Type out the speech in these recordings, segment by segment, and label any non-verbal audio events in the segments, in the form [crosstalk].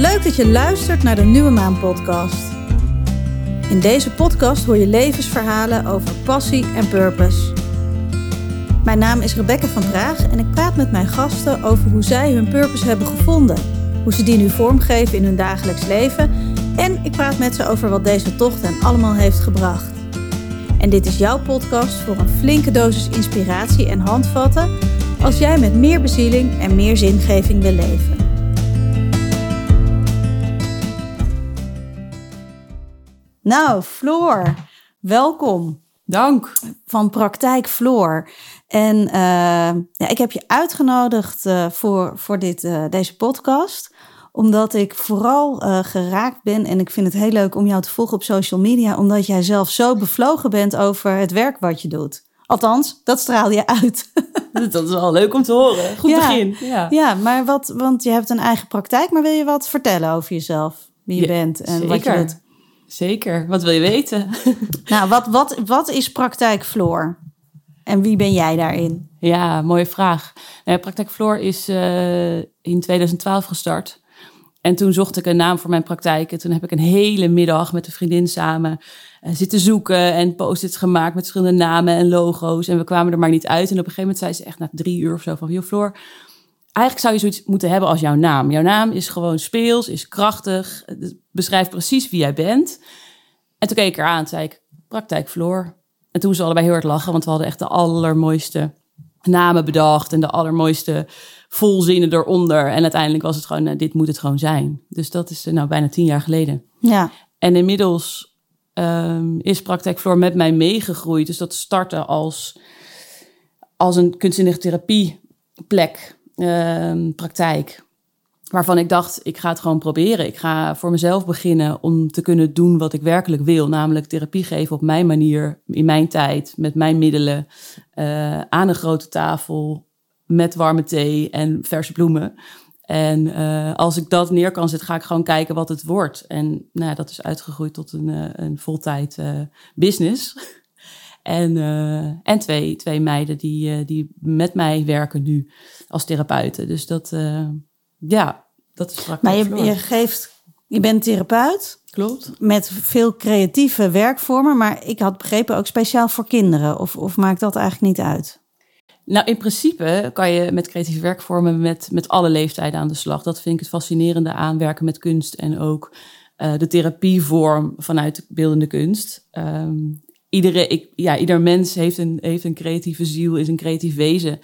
leuk dat je luistert naar de Nieuwe Maan podcast. In deze podcast hoor je levensverhalen over passie en purpose. Mijn naam is Rebecca van Praag en ik praat met mijn gasten over hoe zij hun purpose hebben gevonden, hoe ze die nu vormgeven in hun dagelijks leven en ik praat met ze over wat deze tocht hen allemaal heeft gebracht. En dit is jouw podcast voor een flinke dosis inspiratie en handvatten als jij met meer bezieling en meer zingeving wil leven. Nou, Floor, welkom. Dank. Van Praktijk Floor. En uh, ja, ik heb je uitgenodigd uh, voor, voor dit, uh, deze podcast omdat ik vooral geraakt ben en ik vind het heel leuk om jou te volgen op social media, omdat jij zelf zo bevlogen bent over het werk wat je doet. Althans, dat straal je uit. [laughs] dat is wel leuk om te horen. Goed ja, begin. Ja. ja, maar wat, want je hebt een eigen praktijk, maar wil je wat vertellen over jezelf? Wie je ja, bent en zeker. wat je doet? Zeker. Wat wil je weten? [laughs] nou, wat, wat, wat is Praktijk Floor? En wie ben jij daarin? Ja, mooie vraag. Uh, praktijk Floor is uh, in 2012 gestart. En toen zocht ik een naam voor mijn praktijk. En toen heb ik een hele middag met een vriendin samen uh, zitten zoeken. En post-its gemaakt met verschillende namen en logo's. En we kwamen er maar niet uit. En op een gegeven moment zei ze echt na drie uur of zo van... Joh, Floor, eigenlijk zou je zoiets moeten hebben als jouw naam. Jouw naam is gewoon speels, is krachtig. Beschrijft precies wie jij bent. En toen keek ik eraan en zei ik, praktijk Floor. En toen ze allebei heel hard lachen. Want we hadden echt de allermooiste namen bedacht. En de allermooiste volzinnen eronder. En uiteindelijk was het gewoon, nou, dit moet het gewoon zijn. Dus dat is nou bijna tien jaar geleden. Ja. En inmiddels um, is Praktijk Floor met mij meegegroeid. Dus dat startte als, als een kunstzinnige therapieplek, praktijk. Waarvan ik dacht, ik ga het gewoon proberen. Ik ga voor mezelf beginnen om te kunnen doen wat ik werkelijk wil. Namelijk therapie geven op mijn manier, in mijn tijd, met mijn middelen. Uh, aan een grote tafel, met warme thee en verse bloemen. En uh, als ik dat neer kan zetten, ga ik gewoon kijken wat het wordt. En nou, dat is uitgegroeid tot een, uh, een voltijd business. En en twee, twee meiden die, die met mij werken nu als therapeuten. Dus dat, ja, dat is Maar je, je geeft, je bent therapeut. Klopt. Met veel creatieve werkvormen. Maar ik had begrepen ook speciaal voor kinderen. Of, of maakt dat eigenlijk niet uit? Nou, in principe kan je met creatieve werkvormen met, met alle leeftijden aan de slag. Dat vind ik het fascinerende aan werken met kunst en ook uh, de therapievorm vanuit beeldende kunst. Um, iedere, ik, ja, ieder mens heeft een, heeft een creatieve ziel, is een creatief wezen.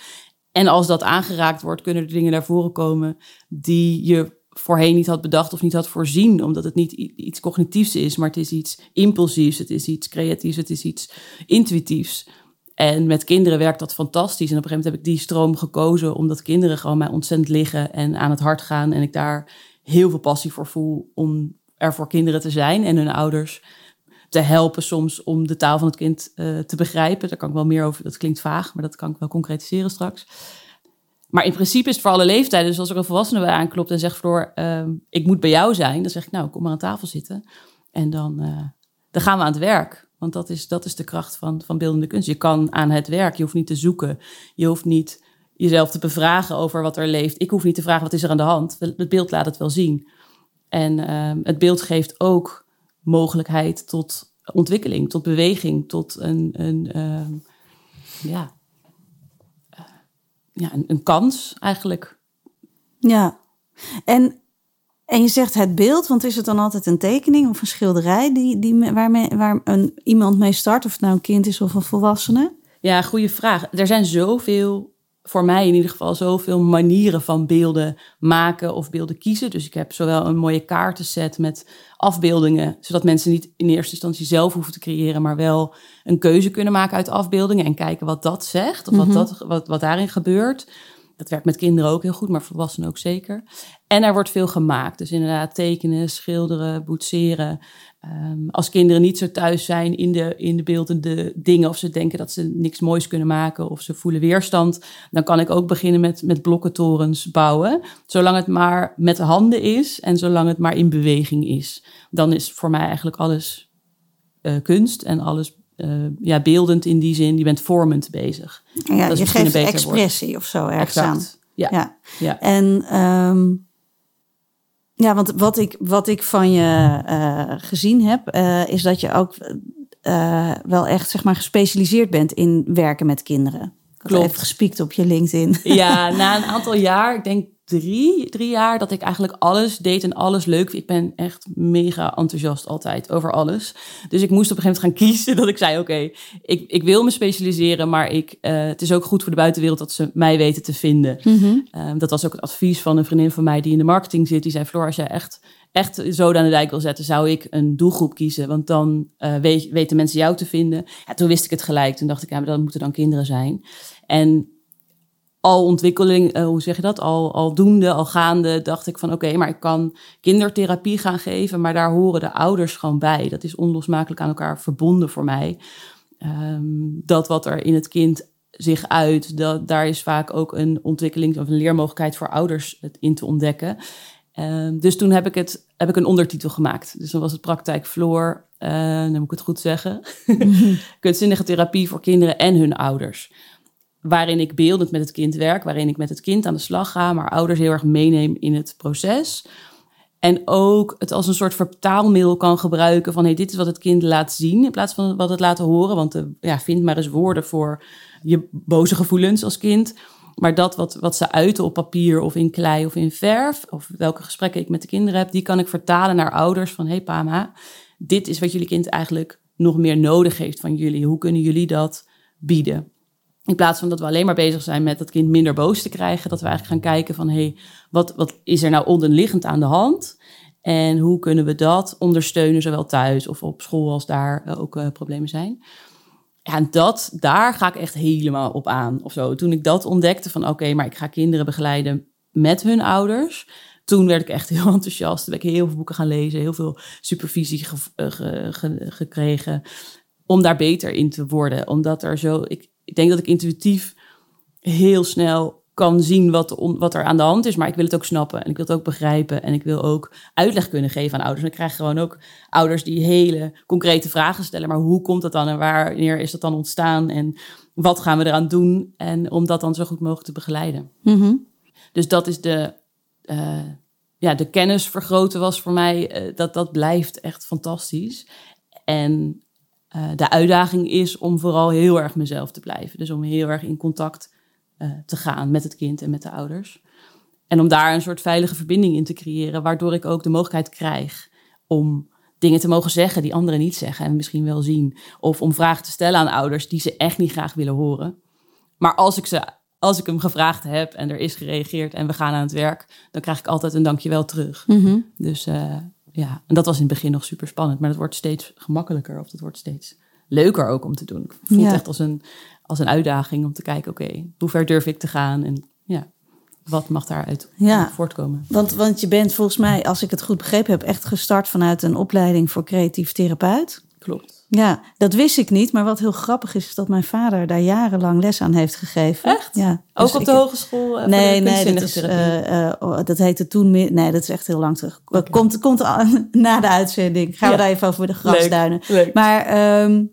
En als dat aangeraakt wordt, kunnen er dingen naar voren komen die je voorheen niet had bedacht of niet had voorzien, omdat het niet iets cognitiefs is, maar het is iets impulsiefs, het is iets creatiefs, het is iets intuïtiefs. En met kinderen werkt dat fantastisch. En op een gegeven moment heb ik die stroom gekozen, omdat kinderen gewoon mij ontzettend liggen en aan het hart gaan. En ik daar heel veel passie voor voel om er voor kinderen te zijn en hun ouders te helpen soms om de taal van het kind uh, te begrijpen. Daar kan ik wel meer over, dat klinkt vaag, maar dat kan ik wel concretiseren straks. Maar in principe is het voor alle leeftijden. Dus als er een volwassene bij aanklopt en zegt, Floor, uh, ik moet bij jou zijn. Dan zeg ik, nou, kom maar aan tafel zitten. En dan, uh, dan gaan we aan het werk. Want dat is, dat is de kracht van, van beeldende kunst. Je kan aan het werk, je hoeft niet te zoeken. Je hoeft niet jezelf te bevragen over wat er leeft. Ik hoef niet te vragen wat is er aan de hand. Het beeld laat het wel zien. En uh, het beeld geeft ook mogelijkheid tot ontwikkeling, tot beweging, tot een, een uh, ja, uh, ja, een, een kans eigenlijk. Ja, en en je zegt het beeld, want is het dan altijd een tekening of een schilderij die, die, waarmee, waar een, iemand mee start, of het nou een kind is of een volwassene? Ja, goede vraag. Er zijn zoveel, voor mij in ieder geval, zoveel manieren van beelden maken of beelden kiezen. Dus ik heb zowel een mooie kaartenset met afbeeldingen, zodat mensen niet in eerste instantie zelf hoeven te creëren, maar wel een keuze kunnen maken uit afbeeldingen en kijken wat dat zegt of wat, Mhm. dat, wat, wat daarin gebeurt. Dat werkt met kinderen ook heel goed, maar volwassenen ook zeker. En er wordt veel gemaakt. Dus inderdaad tekenen, schilderen, boetseren. Um, als kinderen niet zo thuis zijn in de, in de beeldende dingen... of ze denken dat ze niks moois kunnen maken of ze voelen weerstand... dan kan ik ook beginnen met, met blokkentorens bouwen. Zolang het maar met de handen is en zolang het maar in beweging is. Dan is voor mij eigenlijk alles uh, kunst en alles uh, ja, beeldend in die zin. Je bent vormend bezig. Ja, je geeft expressie of zo ergens exact. aan. Ja. ja. ja. En um, Ja, want wat ik, wat ik van je uh, gezien heb, uh, is dat je ook uh, wel echt zeg maar gespecialiseerd bent in werken met kinderen. Klopt. Even gespiekt op je LinkedIn. Ja, [laughs] na een aantal jaar, ik denk drie, drie jaar, dat ik eigenlijk alles deed en alles leuk. Ik ben echt mega enthousiast altijd over alles. Dus ik moest op een gegeven moment gaan kiezen [laughs] dat ik zei: Oké, ik, ik wil me specialiseren, maar ik, uh, het is ook goed voor de buitenwereld dat ze mij weten te vinden. Mm -hmm. dat was ook het advies van een vriendin van mij die in de marketing zit. Die zei: Floor, als jij echt echt zo aan de dijk wil zetten, zou ik een doelgroep kiezen. Want dan uh, weet, weten mensen jou te vinden. Ja, toen wist ik het gelijk. Toen dacht ik, ja, maar dat moeten dan kinderen zijn. En al ontwikkeling, uh, hoe zeg je dat? Al, al doende, al gaande, dacht ik van oké, maar ik kan kindertherapie gaan geven, maar daar horen de ouders gewoon bij. Dat is onlosmakelijk aan elkaar verbonden voor mij. Um, dat wat er in het kind zich uit, dat, daar is vaak ook een ontwikkeling of een leermogelijkheid voor ouders het in te ontdekken. Um, dus toen heb ik, het, heb ik een ondertitel gemaakt. Dus dan was het praktijk Floor, uh, dan moet ik het goed zeggen. [laughs] [laughs] Kunstzinnige therapie voor kinderen en hun ouders waarin ik beeldend met het kind werk, waarin ik met het kind aan de slag ga, maar ouders heel erg meeneem in het proces. En ook het als een soort vertaalmiddel kan gebruiken van hey, dit is wat het kind laat zien in plaats van wat het laten horen. Want de, ja, vind maar eens woorden voor je boze gevoelens als kind. Maar dat wat, wat ze uiten op papier of in klei of in verf, of welke gesprekken ik met de kinderen heb, die kan ik vertalen naar ouders van hey Pama, dit is wat jullie kind eigenlijk nog meer nodig heeft van jullie. Hoe kunnen jullie dat bieden? In plaats van dat we alleen maar bezig zijn met dat kind minder boos te krijgen, dat we eigenlijk gaan kijken van hé, hey, wat, wat is er nou onderliggend aan de hand? En hoe kunnen we dat ondersteunen, zowel thuis of op school als daar eh, ook uh, problemen zijn? Ja, en dat, daar ga ik echt helemaal op aan. Of zo. Toen ik dat ontdekte van oké, maar ik ga kinderen begeleiden met hun ouders. Toen werd ik echt [laughs] heel enthousiast. Toen ben ik heel veel boeken gaan lezen, heel veel supervisie ge, gekregen. Om daar beter in te worden. Omdat er zo. Ik, ik denk dat ik intuïtief heel snel kan zien wat, wat er aan de hand is. Maar ik wil het ook snappen en ik wil het ook begrijpen. En ik wil ook uitleg kunnen geven aan ouders. En ik krijg gewoon ook ouders die hele concrete vragen stellen. Maar hoe komt dat dan en wanneer is dat dan ontstaan? En wat gaan we eraan doen? En om dat dan zo goed mogelijk te begeleiden. Mm-hmm. Dus dat is de, uh, ja, de kennis vergroten was voor mij. Uh, dat, dat blijft echt fantastisch. En uh, de uitdaging is om vooral heel erg mezelf te blijven. Dus om heel erg in contact uh, te gaan met het kind en met de ouders. En om daar een soort veilige verbinding in te creëren, waardoor ik ook de mogelijkheid krijg om dingen te mogen zeggen die anderen niet zeggen en misschien wel zien. Of om vragen te stellen aan ouders die ze echt niet graag willen horen. Maar als ik, ze, als ik hem gevraagd heb en er is gereageerd en we gaan aan het werk, dan krijg ik altijd een dankjewel terug. Mm-hmm. Dus uh, ja, en dat was in het begin nog super spannend, maar het wordt steeds gemakkelijker of het wordt steeds leuker ook om te doen. Ik voel het ja. echt als een, als een uitdaging om te kijken, oké, okay, hoe ver durf ik te gaan en ja, wat mag daaruit ja, voortkomen? Want, want je bent volgens mij, als ik het goed begrepen heb, echt gestart vanuit een opleiding voor creatief therapeut. Klopt. Ja, dat wist ik niet. Maar wat heel grappig is, is dat mijn vader daar jarenlang les aan heeft gegeven. Echt? Ja. Ook dus op de ik, hogeschool? Uh, nee, nee, dat, is, uh, uh, dat heette toen... Nee, dat is echt heel lang terug. Okay. Komt, komt [laughs] na de uitzending. Gaan we daar even over de grasduinen. Leuk, leuk. Maar, um,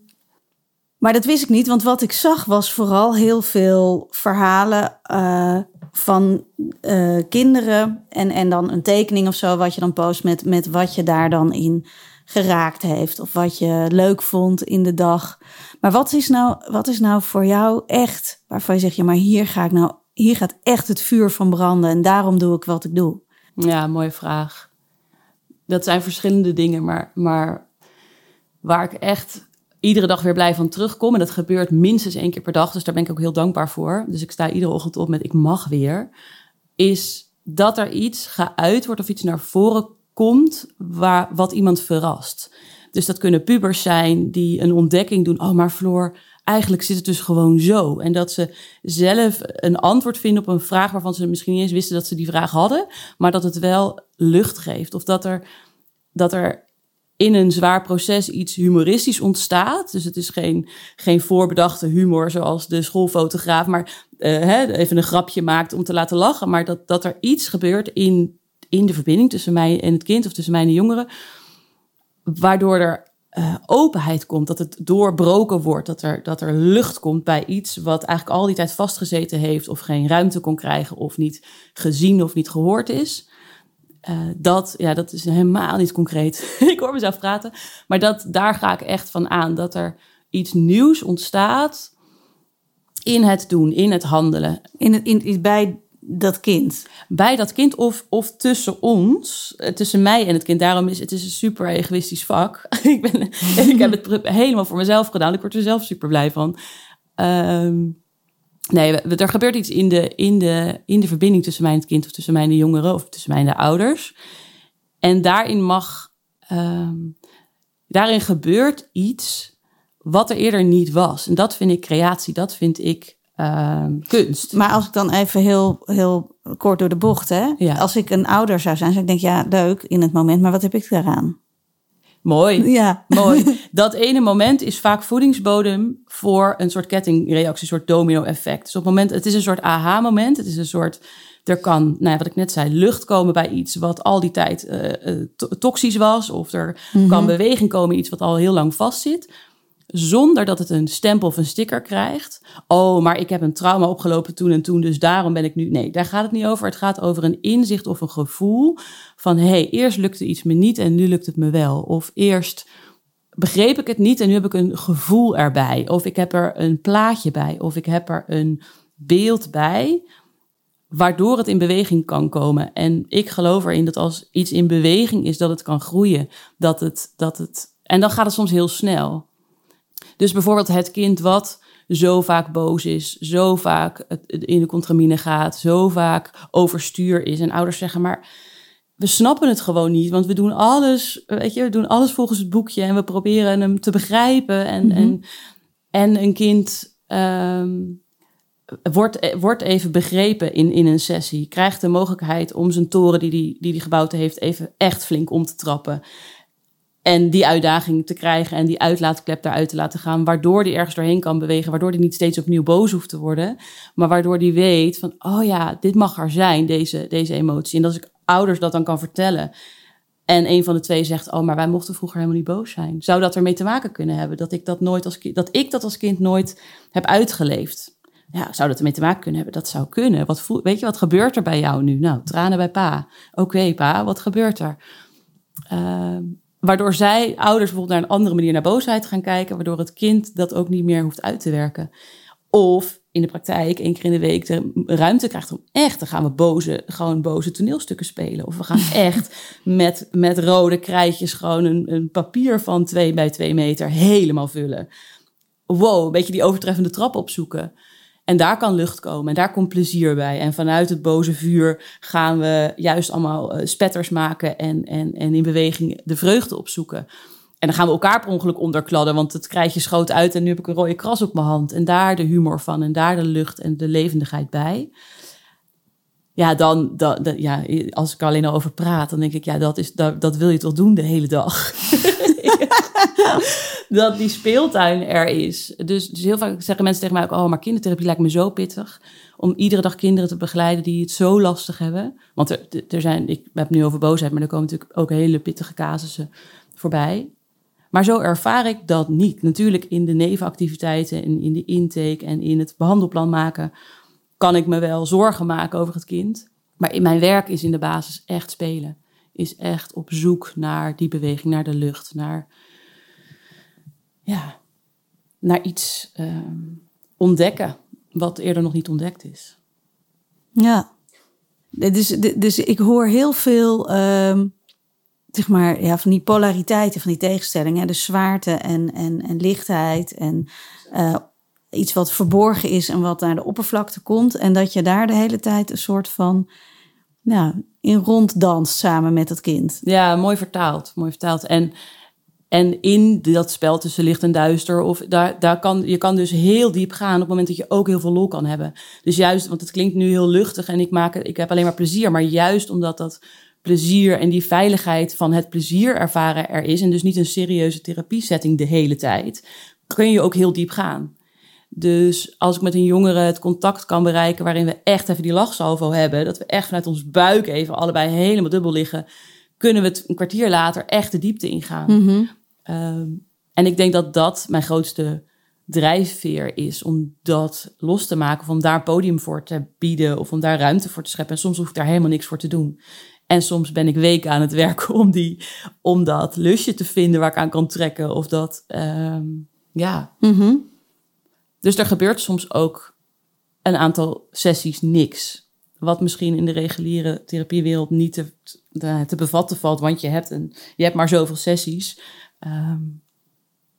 maar dat wist ik niet. Want wat ik zag was vooral heel veel verhalen van kinderen. En, en dan een tekening of zo wat je dan post met, met wat je daar dan in geraakt heeft of wat je leuk vond in de dag. Maar wat is nou, wat is nou voor jou echt waarvan je zegt, ja, maar hier ga ik nou, hier gaat echt het vuur van branden en daarom doe ik wat ik doe? Ja, mooie vraag. Dat zijn verschillende dingen, maar, maar waar ik echt iedere dag weer blij van terugkom. En dat gebeurt minstens één keer per dag, dus daar ben ik ook heel dankbaar voor. Dus ik sta iedere ochtend op met ik mag weer. Is dat er iets geuit wordt of iets naar voren komt waar, wat iemand verrast. Dus dat kunnen pubers zijn die een ontdekking doen. Oh, maar Floor, eigenlijk zit het dus gewoon zo. En dat ze zelf een antwoord vinden op een vraag waarvan ze misschien niet eens wisten dat ze die vraag hadden, maar dat het wel lucht geeft. Of dat er, dat er in een zwaar proces iets humoristisch ontstaat. Dus het is geen, geen voorbedachte humor zoals de schoolfotograaf, maar uh, hè, even een grapje maakt om te laten lachen. Maar dat, dat er iets gebeurt in in de verbinding tussen mij en het kind of tussen mij en de jongeren. Waardoor er uh, openheid komt, dat het doorbroken wordt, dat er, dat er lucht komt bij iets wat eigenlijk al die tijd vastgezeten heeft of geen ruimte kon krijgen of niet gezien of niet gehoord is. uh, dat, ja, dat is helemaal niet concreet. [laughs] ik hoor mezelf praten. Maar dat, daar ga ik echt van aan. Dat er iets nieuws ontstaat in het doen, in het handelen. In het, in, bij dat kind? Bij dat kind of, of tussen ons, eh, tussen mij en het kind. Daarom is het is een super egoïstisch vak. [laughs] ik, ben, ik heb het helemaal voor mezelf gedaan. Ik word er zelf super blij van. Um, nee, er gebeurt iets in de, in, de, in de verbinding tussen mij en het kind... of tussen mij en de jongeren of tussen mij en de ouders. En daarin mag... Um, daarin gebeurt iets wat er eerder niet was. En dat vind ik creatie, dat vind ik uh, kunst. Maar als ik dan even heel, heel kort door de bocht, hè? Ja. Als ik een ouder zou zijn, zou ik denk ja, leuk in het moment, maar wat heb ik daaraan? Mooi. Ja. Mooi. [laughs] Dat ene moment is vaak voedingsbodem voor een soort kettingreactie, een soort domino-effect. Dus op het moment, het is een soort aha-moment. Het is een soort, er kan, nou ja, wat ik net zei, lucht komen bij iets wat al die tijd uh, toxisch was. Of er mm kan beweging komen, iets wat al heel lang vastzit zonder dat het een stempel of een sticker krijgt. Oh, maar ik heb een trauma opgelopen toen en toen, dus daarom ben ik nu. Nee, daar gaat het niet over. Het gaat over een inzicht of een gevoel van: hé, hey, eerst lukte iets me niet en nu lukt het me wel. Of eerst begreep ik het niet en nu heb ik een gevoel erbij. Of ik heb er een plaatje bij. Of ik heb er een beeld bij. Waardoor het in beweging kan komen. En ik geloof erin dat als iets in beweging is, dat het kan groeien. Dat het, dat het, en dan gaat het soms heel snel. Dus bijvoorbeeld het kind wat zo vaak boos is, zo vaak in de contramine gaat, zo vaak overstuur is. En ouders zeggen, maar we snappen het gewoon niet, want we doen alles, weet je, we doen alles volgens het boekje en we proberen hem te begrijpen. En, mhm. en, en een kind ehm, wordt, wordt even begrepen in, in een sessie, krijgt de mogelijkheid om zijn toren die hij die, die, die gebouwd heeft even echt flink om te trappen. En die uitdaging te krijgen en die uitlaatklep eruit te laten gaan, waardoor die ergens doorheen kan bewegen, waardoor die niet steeds opnieuw boos hoeft te worden, maar waardoor die weet van, oh ja, dit mag er zijn, deze, deze emotie. En als ik ouders dat dan kan vertellen en een van de twee zegt, oh, maar wij mochten vroeger helemaal niet boos zijn, zou dat ermee te maken kunnen hebben dat ik dat nooit als kind, dat ik dat als kind nooit heb uitgeleefd? Ja, zou dat ermee te maken kunnen hebben? Dat zou kunnen. Wat weet je, wat gebeurt er bij jou nu? Nou, tranen bij pa. Oké, pa, wat gebeurt er? Uh, Waardoor zij, ouders bijvoorbeeld naar een andere manier naar boosheid gaan kijken, waardoor het kind dat ook niet meer hoeft uit te werken. Of in de praktijk één keer in de week de ruimte krijgt om echt, dan gaan we boze, gewoon boze toneelstukken spelen. Of we gaan [laughs] echt met, met rode krijtjes gewoon een, een papier van twee bij twee meter helemaal vullen. Wow, een beetje die overtreffende trap opzoeken. En daar kan lucht komen en daar komt plezier bij. En vanuit het boze vuur gaan we juist allemaal uh, spetters maken en, en, en in beweging de vreugde opzoeken. En dan gaan we elkaar per ongeluk onderkladden, want het krijg je schoot uit en nu heb ik een rode kras op mijn hand. En daar de humor van en daar de lucht en de levendigheid bij. Ja, dan, dan, ja, als ik er alleen al over praat, dan denk ik, ja, dat, is, dat, dat wil je toch doen de hele dag. [laughs] [laughs] dat die speeltuin er is. Dus, dus heel vaak zeggen mensen tegen mij ook... oh, maar kindertherapie lijkt me zo pittig... om iedere dag kinderen te begeleiden die het zo lastig hebben. Want er, er zijn, ik heb nu over boosheid... maar er komen natuurlijk ook hele pittige casussen voorbij. Maar zo ervaar ik dat niet. Natuurlijk in de nevenactiviteiten en in de intake... en in het behandelplan maken... kan ik me wel zorgen maken over het kind... Maar in mijn werk is in de basis echt spelen. Is echt op zoek naar die beweging, naar de lucht, naar ja, naar iets ehm, ontdekken wat eerder nog niet ontdekt is. Ja, dus, dus ik hoor heel veel, ehm, zeg maar, ja, van die polariteiten, van die tegenstellingen. De zwaarte en, en, en lichtheid en uh, iets wat verborgen is en wat naar de oppervlakte komt. En dat je daar de hele tijd een soort van, ja, in ronddanst samen met het kind. Ja, mooi vertaald, mooi vertaald. En en in dat spel tussen licht en duister, of daar, daar kan, je kan dus heel diep gaan op het moment dat je ook heel veel lol kan hebben. Dus juist, want het klinkt nu heel luchtig en ik, maak, ik heb alleen maar plezier, maar juist omdat dat plezier en die veiligheid van het plezier ervaren er is, en dus niet een serieuze therapiesetting de hele tijd, kun je ook heel diep gaan. Dus als ik met een jongere het contact kan bereiken waarin we echt even die lachsalvo hebben, dat we echt vanuit ons buik even allebei helemaal dubbel liggen, kunnen we het een kwartier later echt de diepte ingaan. Mm Ehm, en ik denk dat dat mijn grootste drijfveer is om dat los te maken of om daar podium voor te bieden of om daar ruimte voor te scheppen. En soms hoef ik daar helemaal niks voor te doen. En soms ben ik weken aan het werken [laughs] om, die, om dat lusje te vinden waar ik aan kan trekken. Of dat, ehm, ja. Mhm. Dus er gebeurt soms ook een aantal sessies niks. Wat misschien in de reguliere therapiewereld niet te, te, te bevatten valt, want je hebt, een, je hebt maar zoveel sessies. Ehm,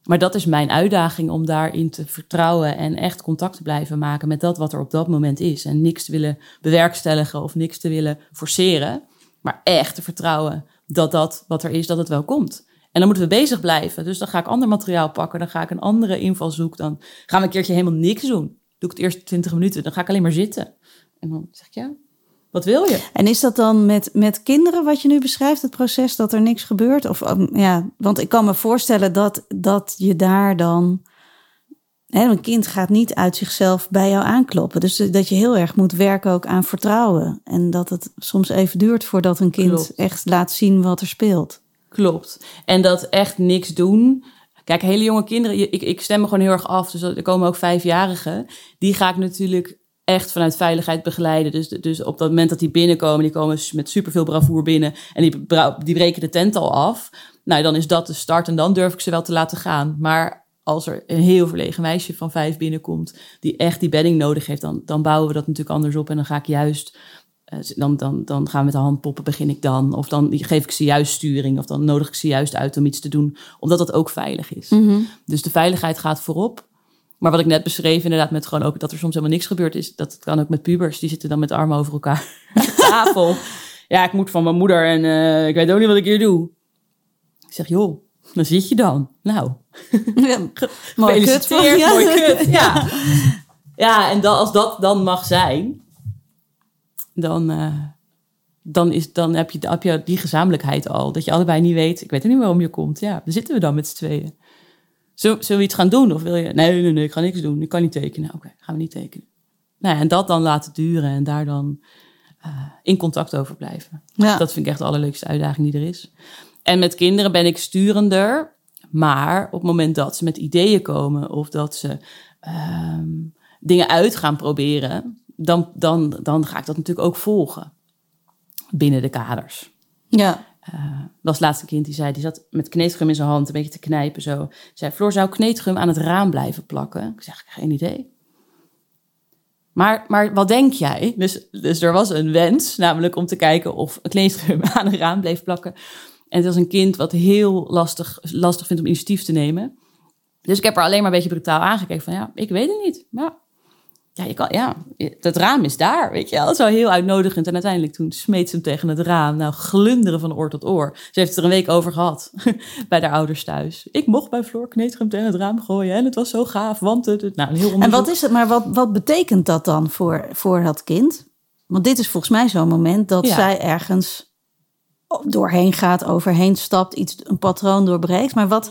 maar dat is mijn uitdaging om daarin te vertrouwen en echt contact te blijven maken met dat wat er op dat moment is. En niks te willen bewerkstelligen of niks te willen forceren, maar echt te vertrouwen dat dat wat er is, dat het wel komt. En dan moeten we bezig blijven. Dus dan ga ik ander materiaal pakken, dan ga ik een andere invalshoek, dan gaan we een keertje helemaal niks doen. Doe ik het eerst 20 minuten, dan ga ik alleen maar zitten. En dan zeg ik ja, wat wil je? En is dat dan met, met kinderen wat je nu beschrijft, het proces dat er niks gebeurt? Of, um, ja, want ik kan me voorstellen dat, dat je daar dan. Hè, een kind gaat niet uit zichzelf bij jou aankloppen. Dus dat je heel erg moet werken ook aan vertrouwen. En dat het soms even duurt voordat een kind Klopt. echt laat zien wat er speelt. Klopt. En dat echt niks doen. Kijk, hele jonge kinderen, ik, ik stem me gewoon heel erg af. Dus er komen ook vijfjarigen. Die ga ik natuurlijk echt vanuit veiligheid begeleiden. Dus, dus op dat moment dat die binnenkomen, die komen met superveel bravoer binnen. En die, die breken de tent al af. Nou, dan is dat de start en dan durf ik ze wel te laten gaan. Maar als er een heel verlegen meisje van vijf binnenkomt, die echt die bedding nodig heeft, dan, dan bouwen we dat natuurlijk anders op. En dan ga ik juist eh, dan, dan, dan gaan we met de handpoppen, begin ik dan. Of dan geef ik ze juist sturing. Of dan nodig ik ze juist uit om iets te doen. Omdat dat ook veilig is. Dus de veiligheid gaat voorop. Maar wat ik net beschreef, inderdaad, met gewoon ook dat er soms helemaal niks gebeurt, is dat kan ook met pubers. Die zitten dan met de armen over elkaar [laughs] aan tafel. ja, ik moet van mijn moeder en eh, ik weet ook niet wat ik hier doe. Ik zeg, joh, dan zit je dan. Nou, [laughs] [laughs] Ja, mooi kut van je. mooi kut. Ja, ja en dan, als dat dan mag zijn, dan, eh, dan, is, dan heb, je, heb je die gezamenlijkheid al. Dat je allebei niet weet, ik weet er niet waarom je komt. Ja, daar zitten we dan met z'n tweeën. Zullen, zullen we iets gaan doen? Of wil je, nee, nee, nee, ik ga niks doen. Ik kan niet tekenen. Oké, gaan we niet tekenen. Nou ja, en dat dan laten duren en daar dan eh, in contact over blijven. Ja. Dat vind ik echt de allerleukste uitdaging die er is. En met kinderen ben ik sturender. Maar op het moment dat ze met ideeën komen of dat ze ehm, dingen uit gaan proberen, dan, dan, dan ga ik dat natuurlijk ook volgen binnen de kaders. ja. Dat was het laatste kind die zei, die zat met kneedgum in zijn hand een beetje te knijpen zo. Zei, Floor, zou kneedgum aan het raam blijven plakken? Ik zeg, geen idee. Maar, maar wat denk jij? Dus, dus er was een wens, namelijk om te kijken of een kneedgum [laughs] aan een raam bleef plakken. En het was een kind wat heel lastig, lastig vindt om initiatief te nemen. Dus ik heb er alleen maar een beetje brutaal aangekeken van, ja, ik weet het niet. Ja, ja, je kan, ja, het raam is daar, weet je wel. Zo heel uitnodigend. En uiteindelijk toen smeet ze hem tegen het raam. Nou, glunderen van oor tot oor. Ze heeft het er een week over gehad [laughs] bij haar ouders thuis. Ik mocht bij Floor Kneetrum tegen het raam gooien. En het was zo gaaf, want het... het- Nou, een heel En wat is het, maar wat, wat betekent dat dan voor, voor dat kind? Want dit is volgens mij zo'n moment dat Ja. zij ergens doorheen gaat, overheen stapt, iets, een patroon doorbreekt. Maar, wat,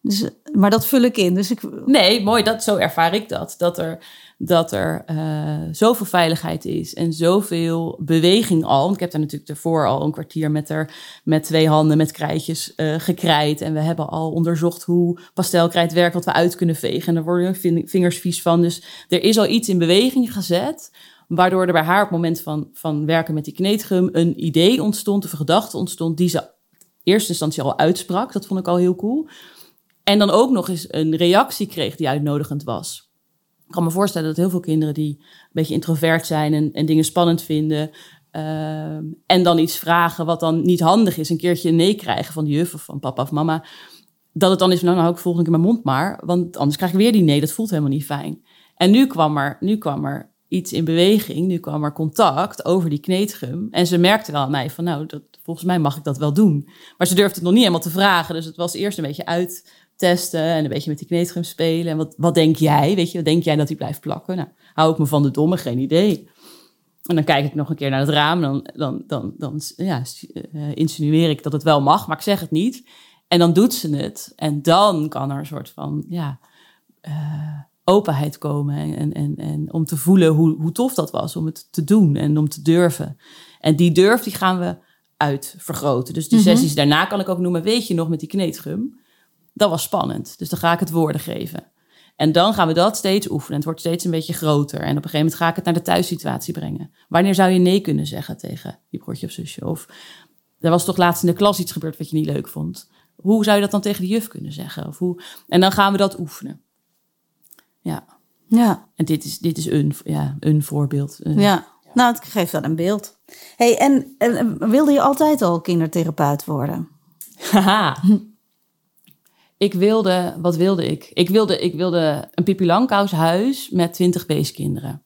dus, maar dat vul ik in. Dus ik, Nee, mooi, dat, zo ervaar ik dat. Dat er, dat er eh, zoveel veiligheid is en zoveel beweging al. Want ik heb daar natuurlijk ervoor al een kwartier met, er, met twee handen met krijtjes eh gekrijt. En we hebben al onderzocht hoe pastelkrijt werkt, wat we uit kunnen vegen. En daar worden vingers vies van. Dus er is al iets in beweging gezet. Waardoor er bij haar op het moment van, van werken met die kneedgum een idee ontstond, of een gedachte ontstond, die ze in eerste instantie al uitsprak. Dat vond ik al heel cool. En dan ook nog eens een reactie kreeg die uitnodigend was. Ik kan me voorstellen dat heel veel kinderen die een beetje introvert zijn en, en dingen spannend vinden. ehm, en dan iets vragen wat dan niet handig is. Een keertje nee krijgen van de juf of van papa of mama. Dat het dan is nou, nou hou ik volgende keer mijn mond maar. Want anders krijg ik weer die nee. Dat voelt helemaal niet fijn. En nu kwam er, nu kwam er iets in beweging. Nu kwam er contact over die kneedgum. En ze merkte wel aan mij van, nou, dat, volgens mij mag ik dat wel doen. Maar ze durfde het nog niet helemaal te vragen. Dus het was eerst een beetje uittesten en een beetje met die kneedgum spelen. En wat, wat denk jij? Weet je, wat denk jij dat die blijft plakken? Nou, hou ik me van de domme, geen idee. En dan kijk ik nog een keer naar het raam. Dan, dan, dan, dan ja, eh, insinueer ik dat het wel mag, maar ik zeg het niet. En dan doet ze het. En dan kan er een soort van ja, eh, openheid komen. En, en, en, en om te voelen hoe, hoe tof dat was om het te doen en om te durven. En die durf die gaan we uitvergroten. Dus die sessies daarna kan ik ook noemen, weet je nog met die kneedgum? Dat was spannend. Dus dan ga ik het woorden geven. En dan gaan we dat steeds oefenen. Het wordt steeds een beetje groter. En op een gegeven moment ga ik het naar de thuissituatie brengen. Wanneer zou je nee kunnen zeggen tegen je broertje of zusje? Of er was toch laatst in de klas iets gebeurd wat je niet leuk vond. Hoe zou je dat dan tegen de juf kunnen zeggen? Of hoe... En dan gaan we dat oefenen. Ja. Ja. En dit is, dit is een, ja, een voorbeeld. Ja. Nou, het geeft wel een beeld. Hey, en, en wilde je altijd al kindertherapeut worden? Haha. [laughs] [laughs] Ik wilde, wat wilde ik? Ik wilde, ik wilde een Pippi huis met 20 beestkinderen.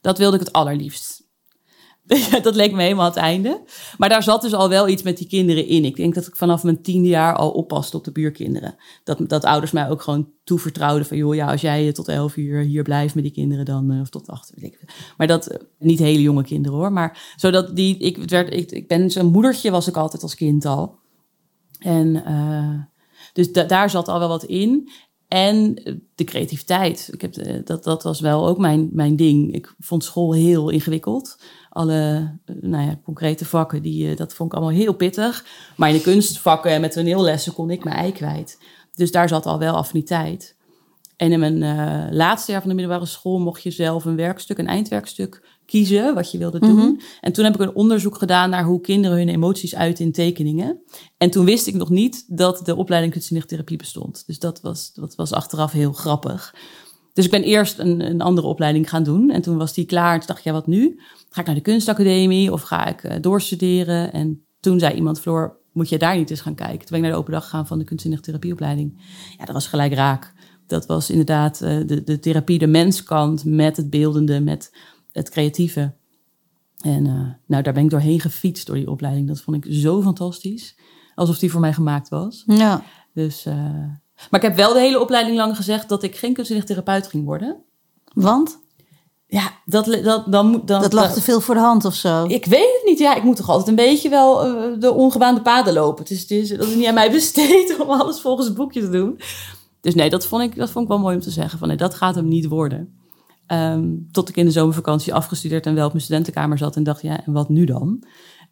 Dat wilde ik het allerliefst. [laughs] dat leek me helemaal het einde. Maar daar zat dus al wel iets met die kinderen in. Ik denk dat ik vanaf mijn tiende jaar al oppaste op de buurkinderen. Dat, dat ouders mij ook gewoon toevertrouwden van... joh, ja, als jij tot elf uur hier blijft met die kinderen dan... eh, of tot acht, weet ik. Maar dat, eh, niet hele jonge kinderen hoor. Maar zodat die, ik, werd, ik, ik ben zo'n moedertje was ik altijd als kind al. En eh, dus da- daar zat al wel wat in. En eh, de creativiteit. Ik heb, eh, dat, dat was wel ook mijn, mijn ding. Ik vond school heel ingewikkeld. Alle eh, nou ja, concrete vakken, die, dat vond ik allemaal heel pittig. Maar in de kunstvakken en met toneellessen kon ik mijn ei kwijt. Dus daar zat al wel affiniteit. En in mijn laatste jaar van de middelbare school mocht je zelf een werkstuk, een eindwerkstuk kiezen wat je wilde doen. En toen heb ik een onderzoek gedaan naar hoe kinderen hun emoties uiten in tekeningen. En toen wist ik nog niet dat de opleiding kunstzinnige therapie bestond. Dus dat was, dat was achteraf heel grappig. Dus ik ben eerst een, een andere opleiding gaan doen. En toen was die klaar. En toen dacht ik, ja, wat nu? Ga ik naar de kunstacademie of ga ik eh, doorstuderen? En toen zei iemand, Floor, moet je daar niet eens gaan kijken? Toen ben ik naar de open dag gegaan van de kunstzinnige therapieopleiding. Ja, dat was gelijk raak. Dat was inderdaad eh, de, de therapie, de menskant met het beeldende, met het creatieve. En eh, nou, daar ben ik doorheen gefietst door die opleiding. Dat vond ik zo fantastisch. Alsof die voor mij gemaakt was. Ja. Dus, eh, maar ik heb wel de hele opleiding lang gezegd dat ik geen kunstzinnig therapeut ging worden. Want? Ja, dat, dat, dan moet... Dan, Dat lag te veel voor de hand of zo. Ik weet het niet. Ja, ik moet toch altijd een beetje wel eh, de ongebaande paden lopen. Het is, het is, dat is niet aan mij besteed [laughs] om alles volgens het boekje te doen. Dus nee, dat vond ik, dat vond ik wel mooi om te zeggen. Van, nee, dat gaat hem niet worden. Ehm, tot ik in de zomervakantie afgestudeerd en wel op mijn studentenkamer zat en dacht, ja, en wat nu dan?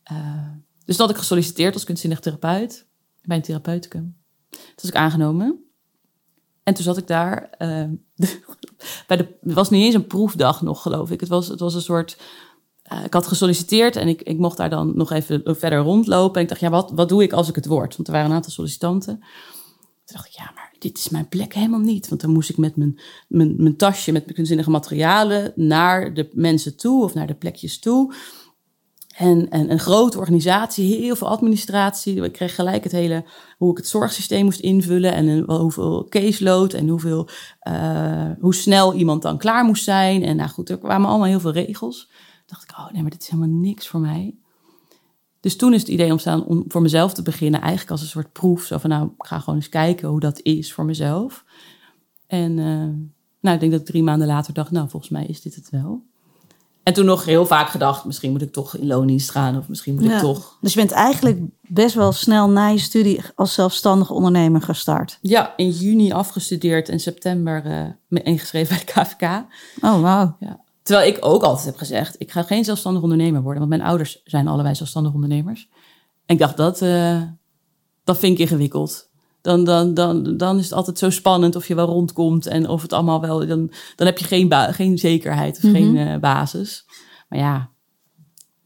Eh, dus toen had ik gesolliciteerd als kunstzinnig therapeut bij een therapeuticum. Toen was ik aangenomen. En toen zat ik daar. eh, [laughs] bij de, het was niet eens een proefdag nog, geloof ik. Het was, het was een soort. eh, ik had gesolliciteerd en ik, ik mocht daar dan nog even verder rondlopen. En ik dacht, ja, wat, wat doe ik als ik het word? Want er waren een aantal sollicitanten. Toen dacht ik, ja, maar dit is mijn plek helemaal niet. Want dan moest ik met mijn, mijn, mijn tasje met kunstzinnige materialen naar de mensen toe of naar de plekjes toe. En, en een grote organisatie, heel veel administratie. Ik kreeg gelijk het hele, hoe ik het zorgsysteem moest invullen. En wel hoeveel caseload en hoeveel, eh, hoe snel iemand dan klaar moest zijn. En nou goed, er kwamen allemaal heel veel regels. Dacht ik, oh nee, maar dit is helemaal niks voor mij. Dus toen is het idee ontstaan om voor mezelf te beginnen, eigenlijk als een soort proef. Zo van, nou, ik ga gewoon eens kijken hoe dat is voor mezelf. En eh, nou, ik denk dat ik drie maanden later dacht, nou, volgens mij is dit het wel. En toen nog heel vaak gedacht, misschien moet ik toch in loondienst gaan. Of misschien moet Ja. ik toch... Dus je bent eigenlijk best wel snel na je studie als zelfstandig ondernemer gestart. Ja, in juni afgestudeerd en september me ingeschreven bij de KVK. Oh, wauw. Ja. Terwijl ik ook altijd heb gezegd, ik ga geen zelfstandig ondernemer worden. Want mijn ouders zijn allebei zelfstandig ondernemers. En ik dacht, dat, eh, dat vind ik ingewikkeld. Dan, dan, dan, dan is het altijd zo spannend of je wel rondkomt en of het allemaal wel... Dan, dan heb je geen, ba- geen zekerheid of geen eh, basis. Maar ja,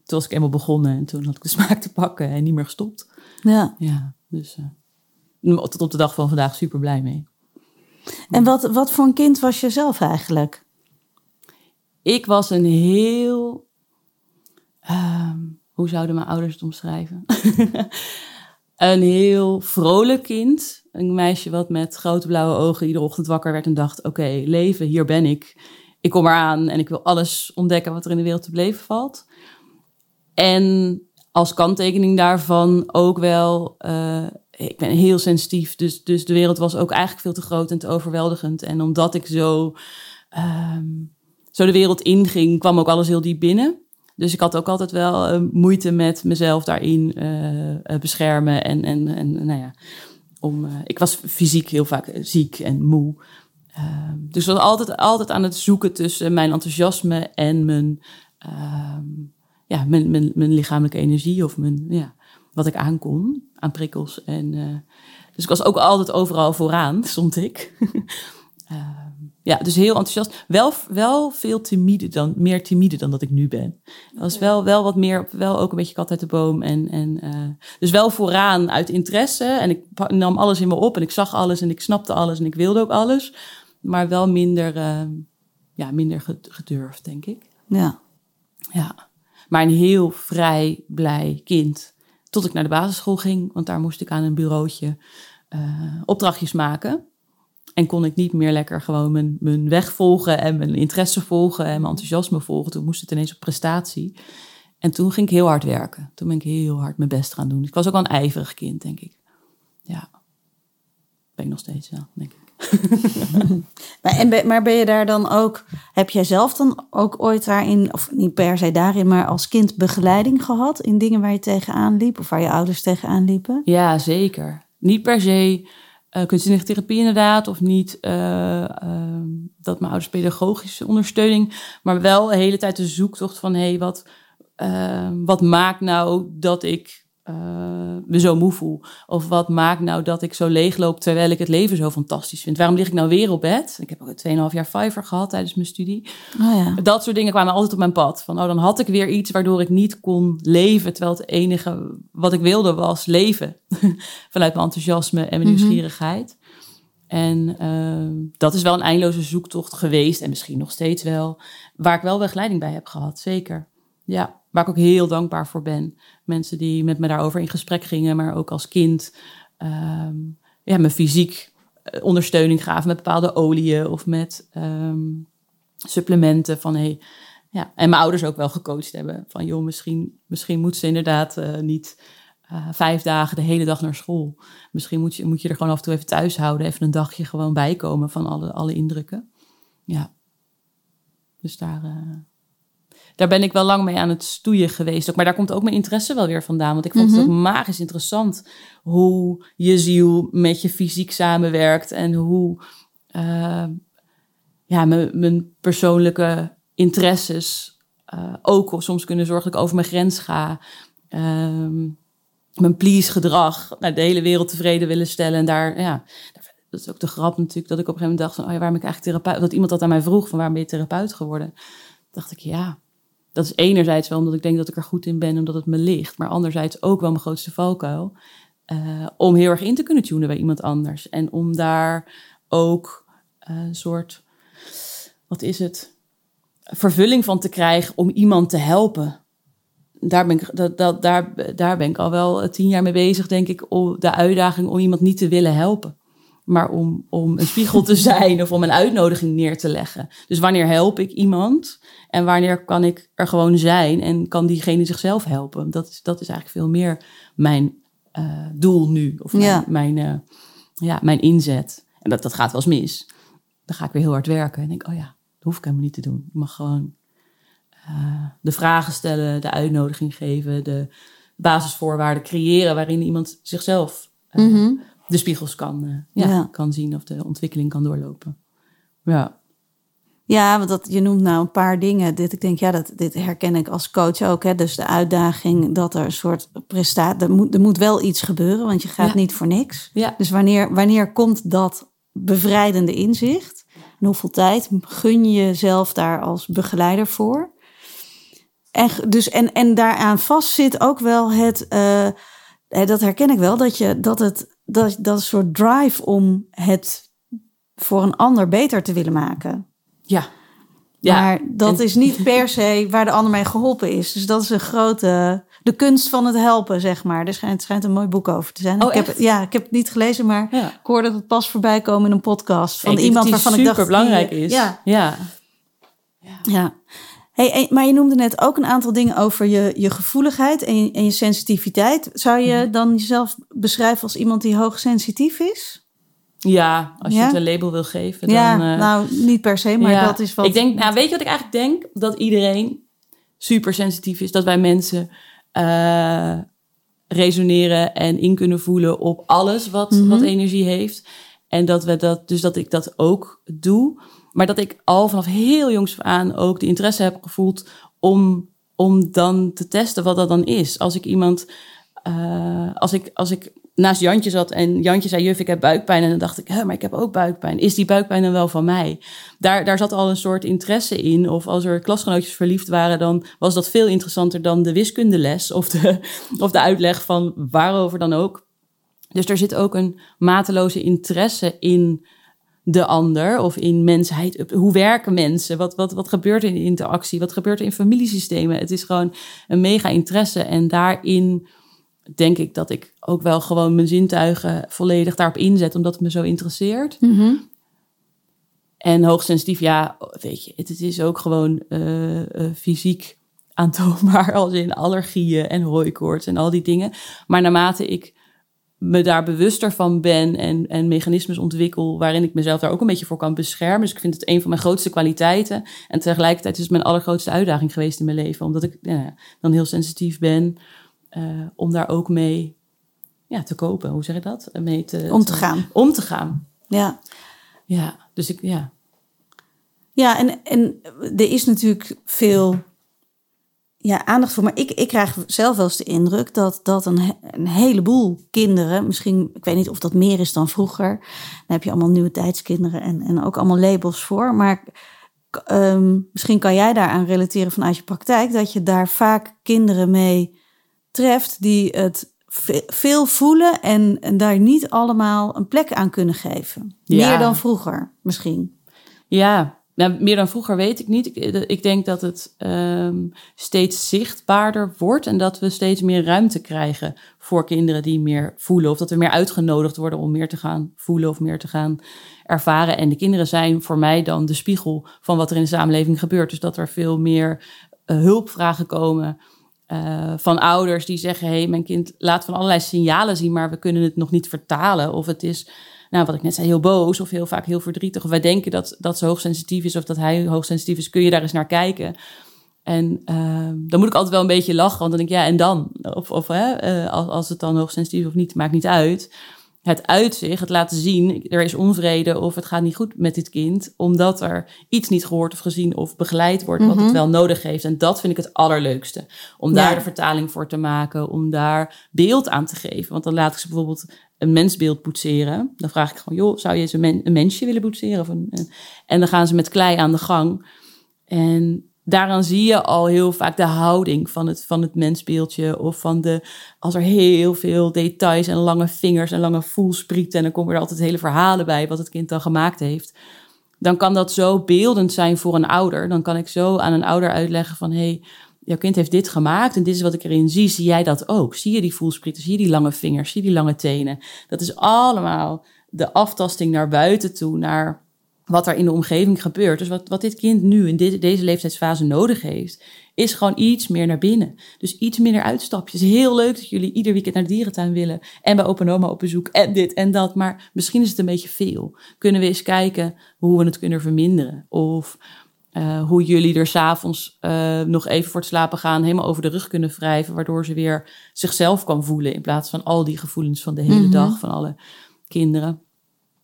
toen was ik eenmaal begonnen en toen had ik de [laughs] smaak te pakken en niet meer gestopt. Ja. Ja, dus eh, tot op de dag van vandaag super blij mee. En wat, wat voor een kind was je zelf eigenlijk? Ik was een heel. ehm, hoe zouden mijn ouders het omschrijven? [laughs] een heel vrolijk kind. Een meisje wat met grote blauwe ogen iedere ochtend wakker werd en dacht: Oké, leven, hier ben ik. Ik kom eraan en ik wil alles ontdekken wat er in de wereld te beleven valt. En als kanttekening daarvan ook wel. eh, ik ben heel sensitief, dus, dus de wereld was ook eigenlijk veel te groot en te overweldigend. En omdat ik zo ehm, zo de wereld inging, kwam ook alles heel diep binnen. Dus ik had ook altijd wel eh, moeite met mezelf daarin eh, eh, beschermen. En, en, en nou ja, om, ik was fysiek heel vaak ziek en moe. Ehm, dus ik was altijd, altijd aan het zoeken tussen mijn enthousiasme en mijn, ehm, ja, mijn, mijn, mijn lichamelijke energie of mijn, ja, wat ik aankon aan prikkels. En, dus ik was ook altijd overal vooraan, [laughs] stond ik. [laughs] Ja, dus heel enthousiast. Wel, wel veel timide dan, meer timide dan dat ik nu ben. Dat was wel, wel wat meer, wel ook een beetje kat uit de boom. En, en, uh, dus wel vooraan uit interesse. En ik nam alles in me op en ik zag alles en ik snapte alles en ik wilde ook alles. Maar wel minder, uh, ja, minder gedurfd, denk ik. Ja. Ja. Maar een heel vrij, blij kind. Tot ik naar de basisschool ging, want daar moest ik aan een bureautje uh, opdrachtjes maken. En kon ik niet meer lekker gewoon mijn, mijn weg volgen en mijn interesse volgen en mijn enthousiasme volgen. Toen moest het ineens op prestatie. En toen ging ik heel hard werken. Toen ben ik heel hard mijn best gaan doen. Ik was ook wel een ijverig kind, denk ik. Ja. Ben ik nog steeds, ja, denk ik. [laughs] maar, en, maar ben je daar dan ook, heb jij zelf dan ook ooit daarin, of niet per se daarin, maar als kind begeleiding gehad in dingen waar je tegenaan liep of waar je ouders tegenaan liepen? Ja, zeker. Niet per se uh, therapie inderdaad, of niet uh, uh, dat mijn ouders pedagogische ondersteuning, maar wel de hele tijd de zoektocht van hé, hey, wat, ehm, wat maakt nou dat ik uh, me zo moe voel? Of wat maakt nou dat ik zo leegloop terwijl ik het leven zo fantastisch vind? Waarom lig ik nou weer op bed? Ik heb ook 2,5 jaar Fiverr gehad tijdens mijn studie. Oh ja. Dat soort dingen kwamen altijd op mijn pad. Van, oh, dan had ik weer iets waardoor ik niet kon leven. Terwijl het enige wat ik wilde was leven. [laughs] Vanuit mijn enthousiasme en mijn mhm. nieuwsgierigheid. En uh, dat is wel een eindeloze zoektocht geweest. En misschien nog steeds wel. Waar ik wel begeleiding bij heb gehad, zeker. Ja, waar ik ook heel dankbaar voor ben. Mensen die met me daarover in gesprek gingen, maar ook als kind um, ja, me fysiek eh, ondersteuning gaven met bepaalde oliën of met um, supplementen. Van, hey, ja. En mijn ouders ook wel gecoacht hebben. Van joh, misschien, misschien moet ze inderdaad uh, niet uh, vijf dagen de hele dag naar school. Misschien moet je, moet je er gewoon af en toe even thuis houden. Even een dagje gewoon bijkomen van alle, alle indrukken. Ja. Dus daar, daar ben ik wel lang mee aan het stoeien geweest. Maar daar komt ook mijn interesse wel weer vandaan. Want ik vond het mhm. ook magisch interessant hoe je ziel met je fysiek samenwerkt. En hoe uh, ja, mijn, persoonlijke interesses uh, ook soms kunnen zorgen dat ik over mijn grens ga. Uh, mijn please gedrag naar de hele wereld tevreden willen stellen. En daar, ja, dat is ook de grap natuurlijk, dat ik op een gegeven moment dacht van, oh ja, waarom ben ik eigenlijk therapeut? Dat iemand dat aan mij vroeg, van waarom ben je therapeut geworden? dacht ik, ja, dat is enerzijds wel omdat ik denk dat ik er goed in ben, omdat het me ligt. Maar anderzijds ook wel mijn grootste valkuil. Uh, om heel erg in te kunnen tunen bij iemand anders. En om daar ook uh, een soort, wat is het, vervulling van te krijgen om iemand te helpen. Daar ben, ik, dat, dat, daar, daar ben ik al wel tien jaar mee bezig, denk ik, de uitdaging om iemand niet te willen helpen maar om, om een spiegel te [laughs] zijn of om een uitnodiging neer te leggen. Dus wanneer help ik iemand en wanneer kan ik er gewoon zijn en kan diegene zichzelf helpen? Dat is, dat is eigenlijk veel meer mijn uh, doel nu, of mijn, mijn, uh, ja, mijn inzet. En dat, dat gaat wel eens mis. Dan ga ik weer heel hard werken en denk, oh ja, dat hoef ik helemaal niet te doen. Ik mag gewoon uh, de vragen stellen, de uitnodiging geven, de basisvoorwaarden creëren waarin iemand zichzelf mm -hmm de spiegels kan, uh, ja, kan zien of de ontwikkeling kan doorlopen. Ja. Ja, want dat, je noemt nou een paar dingen. Dit, ik denk, ja, dat, dit herken ik als coach ook. Hè. Dus de uitdaging dat er een soort prestatie... Er moet, er moet wel iets gebeuren, want je gaat niet voor niks. Ja. Dus wanneer, wanneer komt dat bevrijdende inzicht? En hoeveel tijd gun je jezelf daar als begeleider voor? En, dus, en, en daaraan vast zit ook wel het... Uh, dat herken ik wel, dat, je, dat het dat, dat soort drive om het voor een ander beter te willen maken. Ja. ja. Maar dat is niet per se waar de ander mee geholpen is. Dus dat is een grote. De kunst van het helpen, zeg maar. Er schijnt, schijnt een mooi boek over te zijn. Oh, ik heb, ja, ik heb het niet gelezen, maar ik hoorde het pas voorbij komen in een podcast van iemand waarvan ik dacht. super belangrijk is. Ja. ja. ja. ja. Hey, maar je noemde net ook een aantal dingen over je, je gevoeligheid en je, en je sensitiviteit. Zou je mhm. dan jezelf beschrijven als iemand die hoogsensitief is? Ja, als je het een label wil geven. Dan, ja, uh, nou niet per se, maar dat is wat... Ik denk, nou, weet je wat ik eigenlijk denk? Dat iedereen super sensitief is. Dat wij mensen uh, resoneren en in kunnen voelen op alles wat, mm -hmm. wat energie heeft. En dat we dat, dus dat ik dat ook doe. Maar dat ik al vanaf heel jongs aan ook de interesse heb gevoeld om, om dan te testen wat dat dan is. Als ik iemand, uh, als ik, als ik naast Jantje zat en Jantje zei, juf, ik heb buikpijn. En dan dacht ik, maar ik heb ook buikpijn. Is die buikpijn dan wel van mij? Daar, daar zat al een soort interesse in. Of als er klasgenootjes verliefd waren, dan was dat veel interessanter dan de wiskundeles of de, [laughs] of de uitleg van waarover dan ook. Dus er zit ook een mateloze interesse in de ander of in mensheid. Hoe werken mensen? Wat, wat, wat gebeurt er in interactie? Wat gebeurt er in familiesystemen? Het is gewoon een mega interesse. En daarin denk ik dat ik ook wel gewoon mijn zintuigen volledig daarop inzet, omdat het me zo interesseert. Mm En hoogsensitief, ja, weet je, het, het is ook gewoon uh, uh, fysiek aantoonbaar, [laughs] als in allergieën en hooikoorts en al die dingen. Maar naarmate ik me daar bewuster van ben en, en mechanismes ontwikkel waarin ik mezelf daar ook een beetje voor kan beschermen. Dus ik vind het een van mijn grootste kwaliteiten. En tegelijkertijd is het mijn allergrootste uitdaging geweest in mijn leven, omdat ik ja, dan heel sensitief ben. Uh, om daar ook mee ja, te kopen. Hoe zeg je dat? Mee te, om te, gaan. Om te gaan. Ja. Ja, dus ik, ja. Ja, en, en er is natuurlijk veel ja, aandacht voor. Maar ik, ik krijg zelf wel eens de indruk dat, dat een, een heleboel kinderen, misschien, ik weet niet of dat meer is dan vroeger. Dan heb je allemaal nieuwe tijdskinderen en, en ook allemaal labels voor. Maar um, misschien kan jij daaraan relateren vanuit je praktijk, dat je daar vaak kinderen mee treft die het veel voelen en, en daar niet allemaal een plek aan kunnen geven. Meer dan vroeger misschien. Ja, nou, meer dan vroeger weet ik niet. Ik, eh, ik denk dat het um, steeds zichtbaarder wordt en dat we steeds meer ruimte krijgen voor kinderen die meer voelen. Of dat we meer uitgenodigd worden om meer te gaan voelen of meer te gaan ervaren. En de kinderen zijn voor mij dan de spiegel van wat er in de samenleving gebeurt. Dus dat er veel meer uh, hulpvragen komen uh, van ouders die zeggen: hé, hey, mijn kind laat van allerlei signalen zien, maar we kunnen het nog niet vertalen. Of het is, nou, wat ik net zei, heel boos of heel vaak heel verdrietig. Of wij denken dat, dat ze hoogsensitief is of dat hij hoogsensitief is. Kun je daar eens naar kijken? En uh, dan moet ik altijd wel een beetje lachen, want dan denk ik, ja, en dan? Of, of hè, uh, als, als het dan hoogsensitief is of niet, maakt niet uit het uitzicht, het laten zien, er is onvrede of het gaat niet goed met dit kind, omdat er iets niet gehoord of gezien of begeleid wordt wat het mhm. wel nodig heeft. En dat vind ik het allerleukste. Om daar de vertaling voor te maken, om daar beeld aan te geven. Want dan laat ik ze bijvoorbeeld een mensbeeld poetseren. Dan vraag ik gewoon, joh, zou je een, een mensje willen poetseren? Een, en dan gaan ze met klei aan de gang. En daaraan zie je al heel vaak de houding van het, van het mensbeeldje. Of van de, als er heel veel details en lange vingers en lange voelsprieten. En dan komen er altijd hele verhalen bij wat het kind dan gemaakt heeft. Dan kan dat zo beeldend zijn voor een ouder. Dan kan ik zo aan een ouder uitleggen van... Hey, jouw kind heeft dit gemaakt en dit is wat ik erin zie. Zie jij dat ook? Zie je die voelsprieten? Zie je die lange vingers? Zie je die lange tenen? Dat is allemaal de aftasting naar buiten toe, naar wat er in de omgeving gebeurt. Dus wat, wat dit kind nu in dit, deze leeftijdsfase nodig heeft, is gewoon iets meer naar binnen. Dus iets minder uitstapjes. Heel leuk dat jullie ieder weekend naar dierentuin willen en bij Open Oma op bezoek en dit en dat. Maar misschien is het een beetje veel. Kunnen we eens kijken hoe we het kunnen verminderen? Of uh, hoe jullie er s'avonds uh, nog even voor het slapen gaan helemaal over de rug kunnen wrijven, waardoor ze weer zichzelf kan voelen in plaats van al die gevoelens van de hele mm -hmm. dag van alle kinderen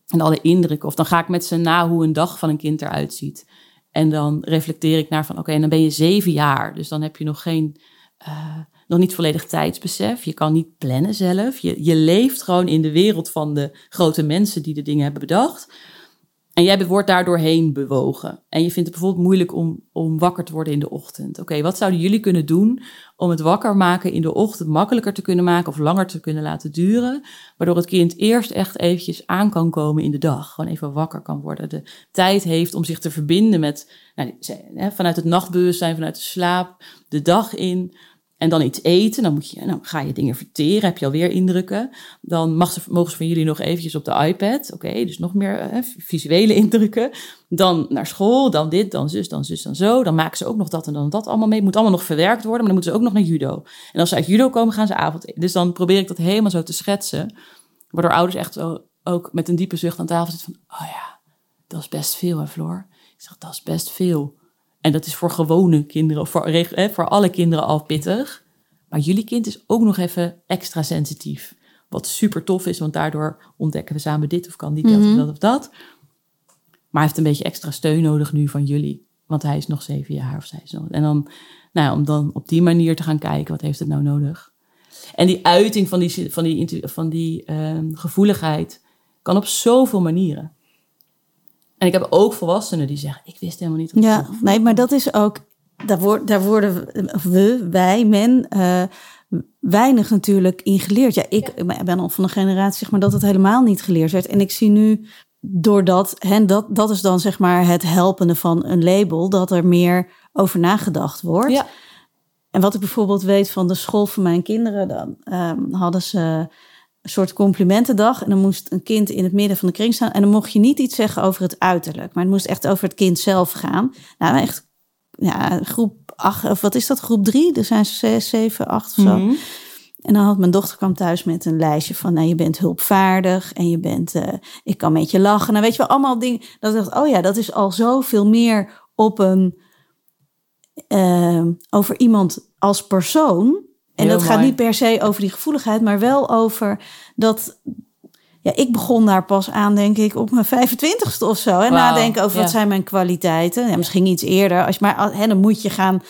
en alle indrukken. Of dan ga ik met ze na hoe een dag van een kind eruit ziet. En dan reflecteer ik naar van oké, okay, dan ben je zeven jaar. Dus dan heb je nog geen, uh, nog niet volledig tijdsbesef. Je kan niet plannen zelf. Je, je leeft gewoon in de wereld van de grote mensen die de dingen hebben bedacht. En jij wordt daardoor heen bewogen. En je vindt het bijvoorbeeld moeilijk om, om wakker te worden in de ochtend. Oké, wat zouden jullie kunnen doen om het wakker maken in de ochtend makkelijker te kunnen maken of langer te kunnen laten duren? Waardoor het kind eerst echt eventjes aan kan komen in de dag. Gewoon even wakker kan worden. De tijd heeft om zich te verbinden met, nou, vanuit het nachtbewustzijn, vanuit de slaap, de dag in. En dan iets eten, dan, moet je, dan ga je dingen verteren, heb je alweer indrukken. Dan mag ze, mogen ze van jullie nog eventjes op de iPad. Oké, dus nog meer hè, visuele [laughs] indrukken. Dan naar school, dan dit, dan zus, dan zus, dan zo. Dan maken ze ook nog dat en dan dat allemaal mee. Moet allemaal nog verwerkt worden, maar dan moeten ze ook nog naar judo. En als ze uit judo komen, gaan ze avondeten. Dus dan probeer ik dat helemaal zo te schetsen. Waardoor ouders echt ook met een diepe zucht aan tafel zitten van... Oh ja, dat is best veel hè Floor? Ik zeg, dat is best veel. En dat is voor gewone kinderen, voor, hè, voor alle kinderen al pittig. Maar jullie kind is ook nog even extra sensitief. Wat super tof is, want daardoor ontdekken we samen dit of kan die dat of mhm. dat of dat. Maar hij heeft een beetje extra steun nodig nu van jullie. Want hij is nog zeven jaar of zij is nog. En dan, nou ja, om dan op die manier te gaan kijken, wat heeft het nou nodig? En die uiting van die, van die, van die ehm, gevoeligheid kan op zoveel manieren. En ik heb ook volwassenen die zeggen: Ik wist helemaal niet. Ja, nee, maar dat is ook. Daar, wordt, daar worden we, wij, men, uh, weinig natuurlijk in geleerd. Ja, ik ja. ben al van een generatie, zeg maar, dat het helemaal niet geleerd werd. En ik zie nu doordat, hè, dat, dat is dan zeg maar het helpende van een label, dat er meer over nagedacht wordt. Ja. En wat ik bijvoorbeeld weet van de school van mijn kinderen, dan um, hadden ze een soort complimentendag. En dan moest een kind in het midden van de kring staan. En dan mocht je niet iets zeggen over het uiterlijk, maar het moest echt over het kind zelf gaan. Nou, echt, ja, groep acht, of wat is dat, groep drie? Er zijn zes, zeven, acht of zo. Mm En dan had mijn dochter kwam thuis met een lijstje van, nou, je bent hulpvaardig en je bent, uh, ik kan met je lachen. Nou, weet je wel, allemaal dingen. Dat ik dacht, oh ja, dat is al zoveel meer op een uh, over iemand als persoon. En dat gaat niet per se over die gevoeligheid, maar wel over dat. Ja, ik begon daar pas aan, denk ik, op mijn 25ste of zo. En wow, nadenken over wat zijn mijn kwaliteiten. Ja, misschien iets eerder. Als je maar, hè, dan moet je gaan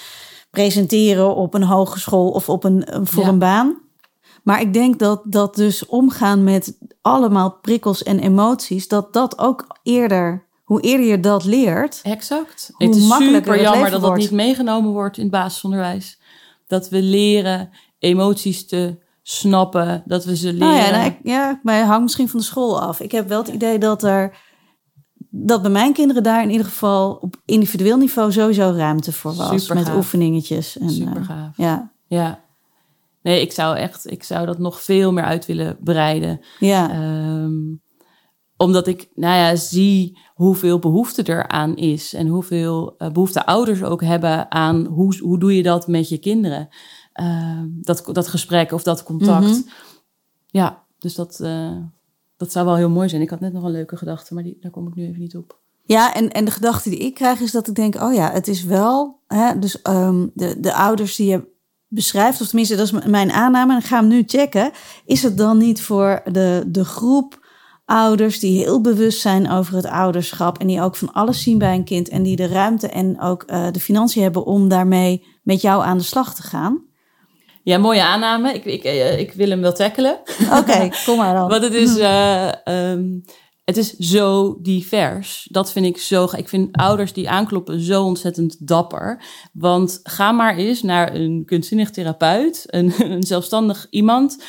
presenteren op een hogeschool of op een, voor ja. een baan. Maar ik denk dat dat dus omgaan met allemaal prikkels en emoties, dat dat ook eerder hoe eerder je dat leert. Exact. het is super jammer dat dat niet meegenomen wordt in het basisonderwijs. Dat we leren emoties te snappen, dat we ze leren. Nou ja, nou, ja, maar het hangt misschien van de school af. Ik heb wel het idee dat er dat bij mijn kinderen daar in ieder geval op individueel niveau sowieso ruimte voor was. Super met oefeningetjes. En, Super eh, gaaf. ja. ja. Nee, ik zou echt, ik zou dat nog veel meer uit willen breiden. Ja. Um, omdat ik, nou ja, zie hoeveel behoefte er aan is. En hoeveel uh, behoefte ouders ook hebben aan hoe, hoe doe je dat met je kinderen. Uh, dat, dat gesprek of dat contact. Mm -hmm. Ja, dus dat, uh, dat zou wel heel mooi zijn. Ik had net nog een leuke gedachte, maar die, daar kom ik nu even niet op. Ja, en, en de gedachte die ik krijg is dat ik denk, oh ja, het is wel, hè, dus um, de, de ouders die je beschrijft, of tenminste dat is mijn aanname, en ik ga hem nu checken, is het dan niet voor de, de groep ouders die heel bewust zijn over het ouderschap en die ook van alles zien bij een kind en die de ruimte en ook uh, de financiën hebben om daarmee met jou aan de slag te gaan? Ja, mooie aanname. Ik, ik, eh, ik wil hem wel tackelen. Oké, okay, [laughs] kom maar dan. Want het is, uh, um, het is zo divers. Dat vind ik zo. Ik vind ouders die aankloppen zo ontzettend dapper. Want ga maar eens naar een kunstzinnig therapeut, een, [laughs] een zelfstandig iemand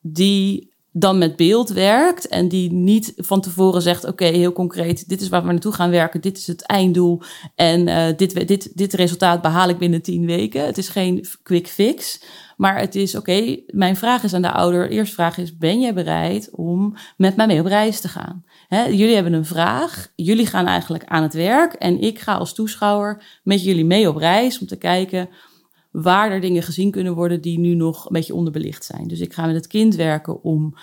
die dan met beeld werkt en die niet van tevoren zegt: Oké, heel concreet, dit is waar we naartoe gaan werken, dit is het einddoel en uh, dit, dit, dit resultaat behaal ik binnen tien weken. Het is geen quick fix, maar het is: Oké, mijn vraag is aan de ouder. Eerste vraag is: Ben jij bereid om met mij mee op reis te gaan? Hè, jullie hebben een vraag, jullie gaan eigenlijk aan het werk en ik ga als toeschouwer met jullie mee op reis om te kijken waar er dingen gezien kunnen worden die nu nog een beetje onderbelicht zijn. Dus ik ga met het kind werken om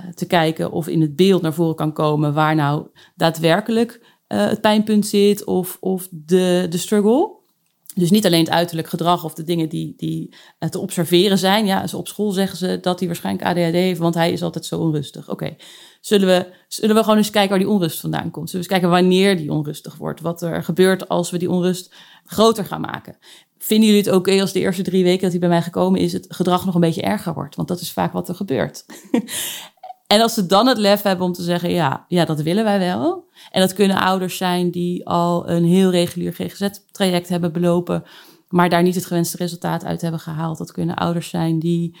uh, te kijken of in het beeld naar voren kan komen waar nou daadwerkelijk uh, het pijnpunt zit of, of de, de struggle. Dus niet alleen het uiterlijk gedrag of de dingen die, die uh, te observeren zijn. Ja, op school zeggen ze dat hij waarschijnlijk ADHD heeft, want hij is altijd zo onrustig. Oké, zullen, we, zullen we gewoon eens kijken waar die onrust vandaan komt? Zullen we eens kijken wanneer die onrustig wordt? Wat er gebeurt als we die onrust groter gaan maken? Vinden jullie het oké als de eerste drie weken dat hij bij mij gekomen is, het gedrag nog een beetje erger wordt? Want dat is vaak wat er gebeurt. [laughs] en als ze dan het lef hebben om te zeggen, ja, ja, dat willen wij wel. En dat kunnen ouders zijn die al een heel regulier GGZ-traject hebben belopen, maar daar niet het gewenste resultaat uit hebben gehaald. Dat kunnen ouders zijn die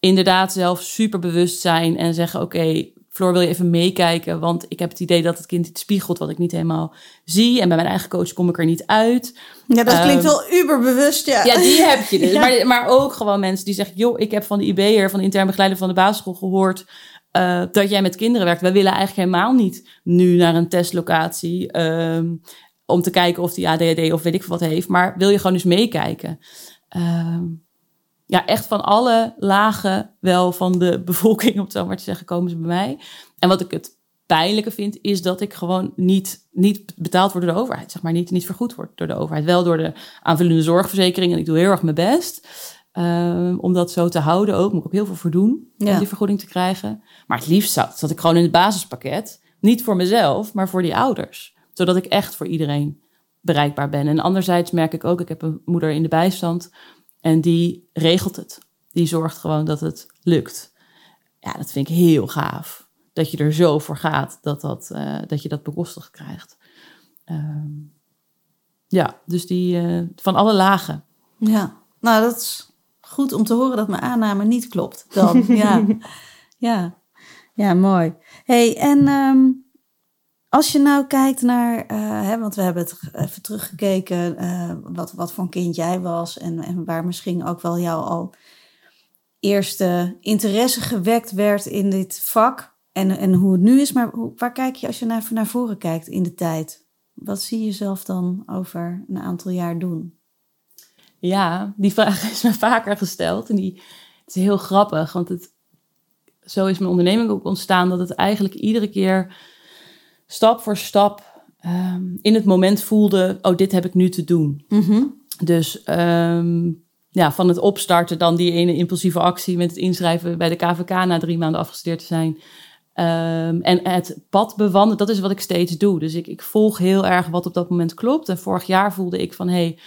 inderdaad zelf super bewust zijn en zeggen: Oké, Floor, wil je even meekijken? Want ik heb het idee dat het kind iets spiegelt wat ik niet helemaal zie. En bij mijn eigen coach kom ik er niet uit. Ja, dat klinkt um, wel uberbewust, ja. Ja, die heb je dus. [laughs] Ja. Maar, maar ook gewoon mensen die zeggen... joh, ik heb van de IB'er, van de intern begeleider van de basisschool gehoord... Uh, dat jij met kinderen werkt. Wij willen eigenlijk helemaal niet nu naar een testlocatie... Um, om te kijken of die ADHD of weet ik wat heeft. Maar wil je gewoon eens meekijken? Um, ja, echt van alle lagen wel van de [laughs] bevolking, om het zo maar te zeggen, komen ze bij mij. En wat ik het pijnlijke vind, is dat ik gewoon niet, niet betaald word door de overheid. Zeg maar niet, niet vergoed word door de overheid. Wel door de aanvullende zorgverzekering. En ik doe heel erg mijn best. Um, om dat zo te houden ook. Moet ik ook heel veel voor doen ja. om die vergoeding te krijgen. Maar het liefst zat, zat ik gewoon in het basispakket. Niet voor mezelf, maar voor die ouders. Zodat ik echt voor iedereen bereikbaar ben. En anderzijds merk ik ook, ik heb een moeder in de bijstand en die regelt het. die zorgt gewoon dat het lukt. Ja, dat vind ik heel gaaf. Dat je er zo voor gaat dat, dat, uh, dat je dat bekostigd krijgt. Ehm, ja, dus die uh, van alle lagen. Ja, nou dat is goed om te horen dat mijn aanname niet klopt dan. [laughs] ja. ja, ja, mooi. hey, en um, als je nou kijkt naar, uh, hè, want we hebben het even teruggekeken, uh, wat, wat voor een kind jij was en, en waar misschien ook wel jou al eerste interesse gewekt werd in dit vak en, en hoe het nu is. Maar hoe, waar kijk je als je naar, naar voren kijkt in de tijd? Wat zie je jezelf dan over een aantal jaar doen? Ja, die vraag is me vaker gesteld en die het is heel grappig, want het, zo is mijn onderneming ook ontstaan dat het eigenlijk iedere keer stap voor stap um, in het moment voelde: oh, dit heb ik nu te doen. Mm-hmm. Dus um, ja, van het opstarten, dan die ene impulsieve actie met het inschrijven bij de KVK na drie maanden afgestudeerd te zijn. Um, en het pad bewandelen, dat is wat ik steeds doe. Dus ik, ik volg heel erg wat op dat moment klopt. En vorig jaar voelde ik van: hey,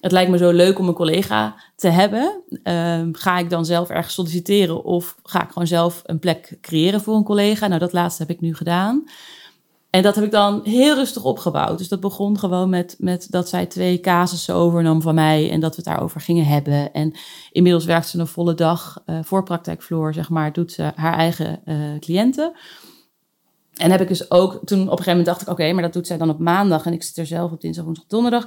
het lijkt me zo leuk om een collega te hebben. Um, ga ik dan zelf ergens solliciteren of ga ik gewoon zelf een plek creëren voor een collega? Nou, dat laatste heb ik nu gedaan. En dat heb ik dan heel rustig opgebouwd. Dus dat begon gewoon met, met dat zij twee casussen overnam van mij en dat we het daarover gingen hebben. En inmiddels werkt ze een volle dag uh, voor praktijkvloer, zeg maar, doet ze haar eigen uh, cliënten. En heb ik dus ook, toen op een gegeven moment dacht ik, oké, maar dat doet zij dan op maandag en ik zit er zelf op dinsdag, woensdag, donderdag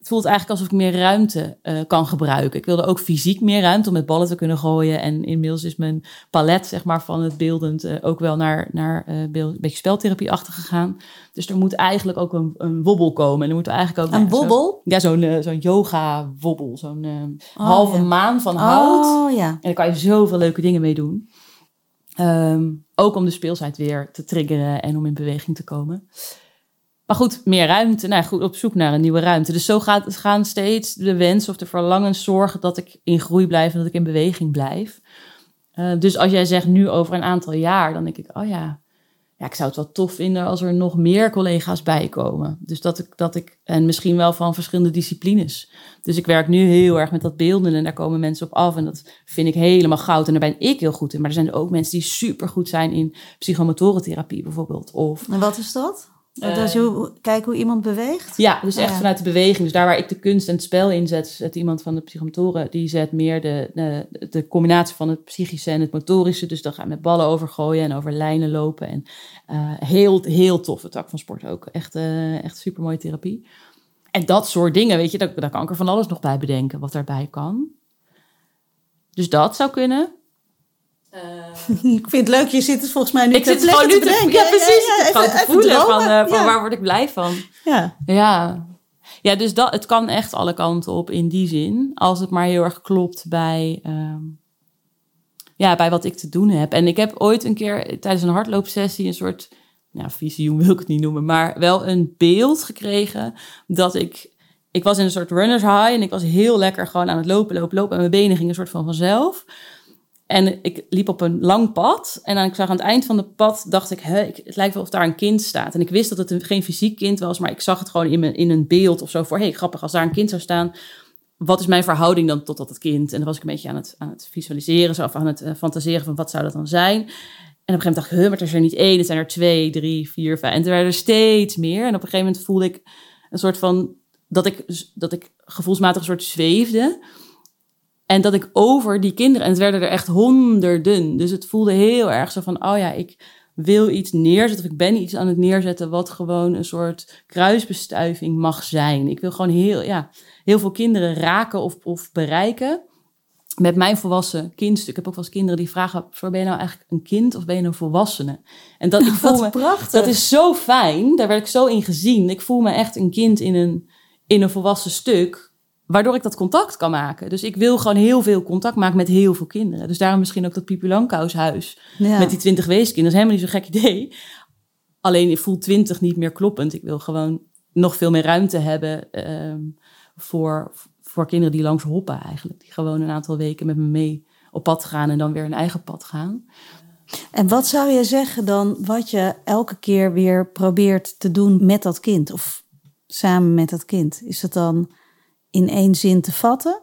het voelt eigenlijk alsof ik meer ruimte uh, kan gebruiken. Ik wilde ook fysiek meer ruimte om met ballen te kunnen gooien. En inmiddels is mijn palet zeg maar, van het beeldend uh, ook wel naar, naar uh, beeld, een beetje speltherapie achter gegaan. Dus er moet eigenlijk ook een, een wobbel komen. En er moet eigenlijk ook een wobbel? Zo, ja, zo'n zo'n yoga wobbel. Zo'n oh, halve ja. maan van hout. Oh, ja. En daar kan je zoveel leuke dingen mee doen. Um, ook om de speelsheid weer te triggeren en om in beweging te komen. Maar goed, meer ruimte. Nou goed, op zoek naar een nieuwe ruimte. Dus zo gaat, gaan steeds de wens of de verlangens zorgen dat ik in groei blijf en dat ik in beweging blijf. Uh, dus als jij zegt nu over een aantal jaar, dan denk ik, oh ja, ja, ik zou het wel tof vinden als er nog meer collega's bij komen. Dus dat ik, dat ik, en misschien wel van verschillende disciplines. Dus ik werk nu heel erg met dat beelden en daar komen mensen op af. En dat vind ik helemaal goud en daar ben ik heel goed in. Maar er zijn ook mensen die super goed zijn in psychomotorentherapie bijvoorbeeld. Of, en wat is dat? Dat is hoe, kijken hoe iemand beweegt? Ja, dus echt vanuit de beweging. Dus daar waar ik de kunst en het spel in zet, zet iemand van de psychomotoren, die zet meer de, de, de, combinatie van het psychische en het motorische. Dus dan ga je met ballen overgooien en over lijnen lopen. En uh, heel, heel toffe tak van sport ook. Echt, uh, echt super mooie therapie. En dat soort dingen, weet je, daar, daar kan ik er van alles nog bij bedenken wat daarbij kan. Dus dat zou kunnen. Uh, [laughs] ik vind het leuk, je zit het volgens mij nu ik zit gewoon nu te bedenken. Ja, precies. Ja, ja, even, gewoon te voelen van, uh, van waar word ik blij van. Ja. Ja, ja dus dat, het kan echt alle kanten op in die zin. Als het maar heel erg klopt bij, um, ja, bij wat ik te doen heb. En ik heb ooit een keer tijdens een hardloopsessie een soort... Ja, visioen wil ik het niet noemen. Maar wel een beeld gekregen dat ik... Ik was in een soort runners high en ik was heel lekker gewoon aan het lopen, lopen, lopen. En mijn benen gingen een soort van vanzelf. En ik liep op een lang pad. En dan ik zag aan het eind van het pad, dacht ik, het lijkt wel of daar een kind staat. En ik wist dat het een, geen fysiek kind was, maar ik zag het gewoon in, mijn, in een beeld of zo. Voor, hey, grappig, als daar een kind zou staan, wat is mijn verhouding dan tot dat kind? En dan was ik een beetje aan het, aan het visualiseren, zo, of aan het uh, fantaseren van wat zou dat dan zijn. En op een gegeven moment dacht ik, maar er er niet één, er zijn er twee, drie, vier, vijf. En er werden er steeds meer. En op een gegeven moment voelde ik een soort van, dat ik, dat ik gevoelsmatig een soort zweefde. En dat ik over die kinderen, en het werden er echt honderden. Dus het voelde heel erg zo van, oh ja, ik wil iets neerzetten. Of ik ben iets aan het neerzetten wat gewoon een soort kruisbestuiving mag zijn. Ik wil gewoon heel, ja, heel veel kinderen raken of, of bereiken. Met mijn volwassen kindstuk. Ik heb ook wel eens kinderen die vragen: ben je nou eigenlijk een kind of ben je een volwassene? En dat ik [laughs] voel me, prachtig. Dat is zo fijn. Daar werd ik zo in gezien. Ik voel me echt een kind in een, in een volwassen stuk waardoor ik dat contact kan maken. Dus ik wil gewoon heel veel contact maken met heel veel kinderen. Dus daarom misschien ook dat Pipi Langkous ja. met die twintig weeskinderen. Dat is helemaal niet zo'n gek idee. Alleen ik voel twintig niet meer kloppend. Ik wil gewoon nog veel meer ruimte hebben um, voor, voor kinderen die langs hoppen eigenlijk. Die gewoon een aantal weken met me mee op pad gaan en dan weer een eigen pad gaan. En wat zou je zeggen dan wat je elke keer weer probeert te doen met dat kind? Of samen met dat kind? Is het dan in één zin te vatten?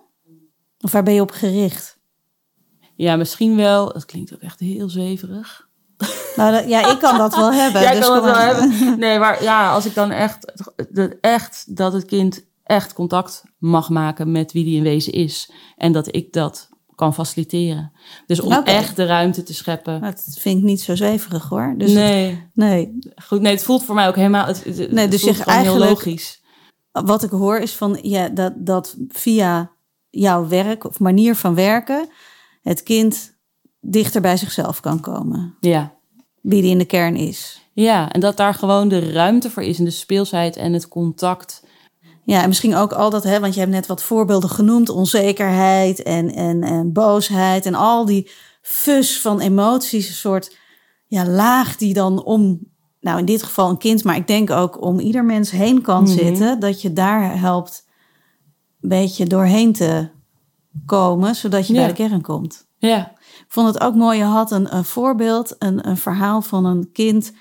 Of waar ben je op gericht? Ja, misschien wel. Dat klinkt ook echt heel zweverig. Nou, dat- ja, ik kan dat wel [laughs] hebben. Ja, ik dus kan het wel hebben. Nee, maar ja, als ik dan echt, dat- echt dat het kind echt contact mag maken met wie die in wezen is. En dat ik dat kan faciliteren. Dus om echt de ruimte te scheppen. Dat vind ik niet zo zweverig hoor. Dus het- nee, nee, goed, nee, het voelt voor mij ook helemaal. Het, het, het Nee, dus je gewoon heel eigenlijk- logisch. Wat ik hoor is van ja, dat, dat via jouw werk of manier van werken het kind dichter bij zichzelf kan komen. Ja. Wie die in de kern is. ja, en dat daar gewoon de ruimte voor is en de speelsheid en het contact. Ja, en misschien ook al dat, hè, want je hebt net wat voorbeelden genoemd: onzekerheid en, en, en boosheid en al die fus van emoties, een soort ja, laag die dan om, nou in dit geval een kind, maar ik denk ook om ieder mens heen kan Mhm. zitten, dat je daar helpt een beetje doorheen te komen, zodat je Ja. bij de kern komt. Ja, Ik vond het ook mooi, je had een, een voorbeeld, een, een verhaal van een kind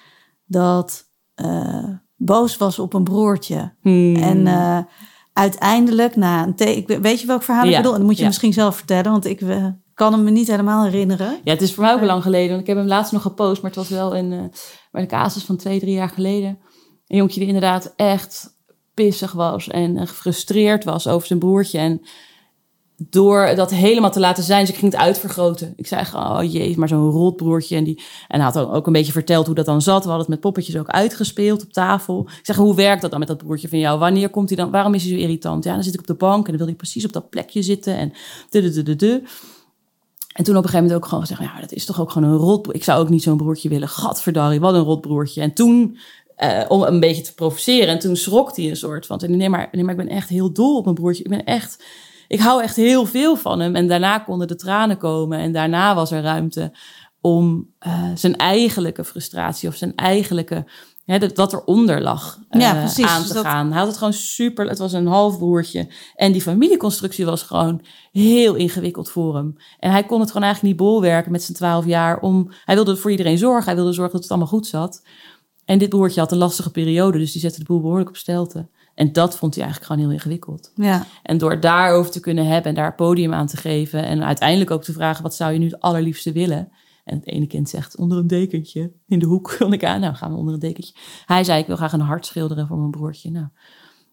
dat eh, boos was op een broertje. Hmm. En eh, uiteindelijk, na een weet je welk verhaal ik bedoel? En dat moet je ja. misschien zelf vertellen, want ik eh, kan hem me niet helemaal herinneren. Ja, het is voor mij ook al lang geleden. Want ik heb hem laatst nog gepost, maar het was wel een, eh bij de casus van twee, drie jaar geleden. Een jongetje die inderdaad echt pissig was en eh, gefrustreerd was over zijn broertje. En door dat helemaal te laten zijn, ze ging het uitvergroten. Ik zei oh jee, maar zo'n rotbroertje. En, die, en hij had dan ook een beetje verteld hoe dat dan zat. We hadden het met poppetjes ook uitgespeeld op tafel. Ik zeg, hoe werkt dat dan met dat broertje van jou? Wanneer komt hij dan? Waarom is hij zo irritant? Ja, dan zit ik op de bank en dan wil hij precies op dat plekje zitten. En de, de, de, de, de. En toen op een gegeven moment ook gewoon gezegd, ja, dat is toch ook gewoon een rotbroer. Ik zou ook niet zo'n broertje willen. Gadverdarrie, wat een rotbroertje. En toen, eh, om een beetje te provoceren, en toen schrok hij een soort van, nee maar, nee, maar ik ben echt heel dol op mijn broertje. Ik ben echt, ik hou echt heel veel van hem. En daarna konden de tranen komen en daarna was er ruimte om eh, zijn eigenlijke frustratie of zijn eigenlijke, hè, dat, wat eronder lag, eh, Ja, precies. aan Dus te dat- gaan. Hij had het gewoon super, het was een halfbroertje. En die familieconstructie was gewoon heel ingewikkeld voor hem. En hij kon het gewoon eigenlijk niet bolwerken met zijn twaalf jaar. Om, hij wilde voor iedereen zorgen. Hij wilde zorgen dat het allemaal goed zat. En dit broertje had een lastige periode, dus die zette de boel behoorlijk op stelte. En dat vond hij eigenlijk gewoon heel ingewikkeld. Ja, En door daarover te kunnen hebben en daar podium aan te geven. En uiteindelijk ook te vragen, wat zou je nu het allerliefste willen? En het ene kind zegt, onder een dekentje in de hoek. [laughs] Kon ik aan, nou gaan we onder een dekentje. Hij zei, ik wil graag een hart schilderen voor mijn broertje. Nou,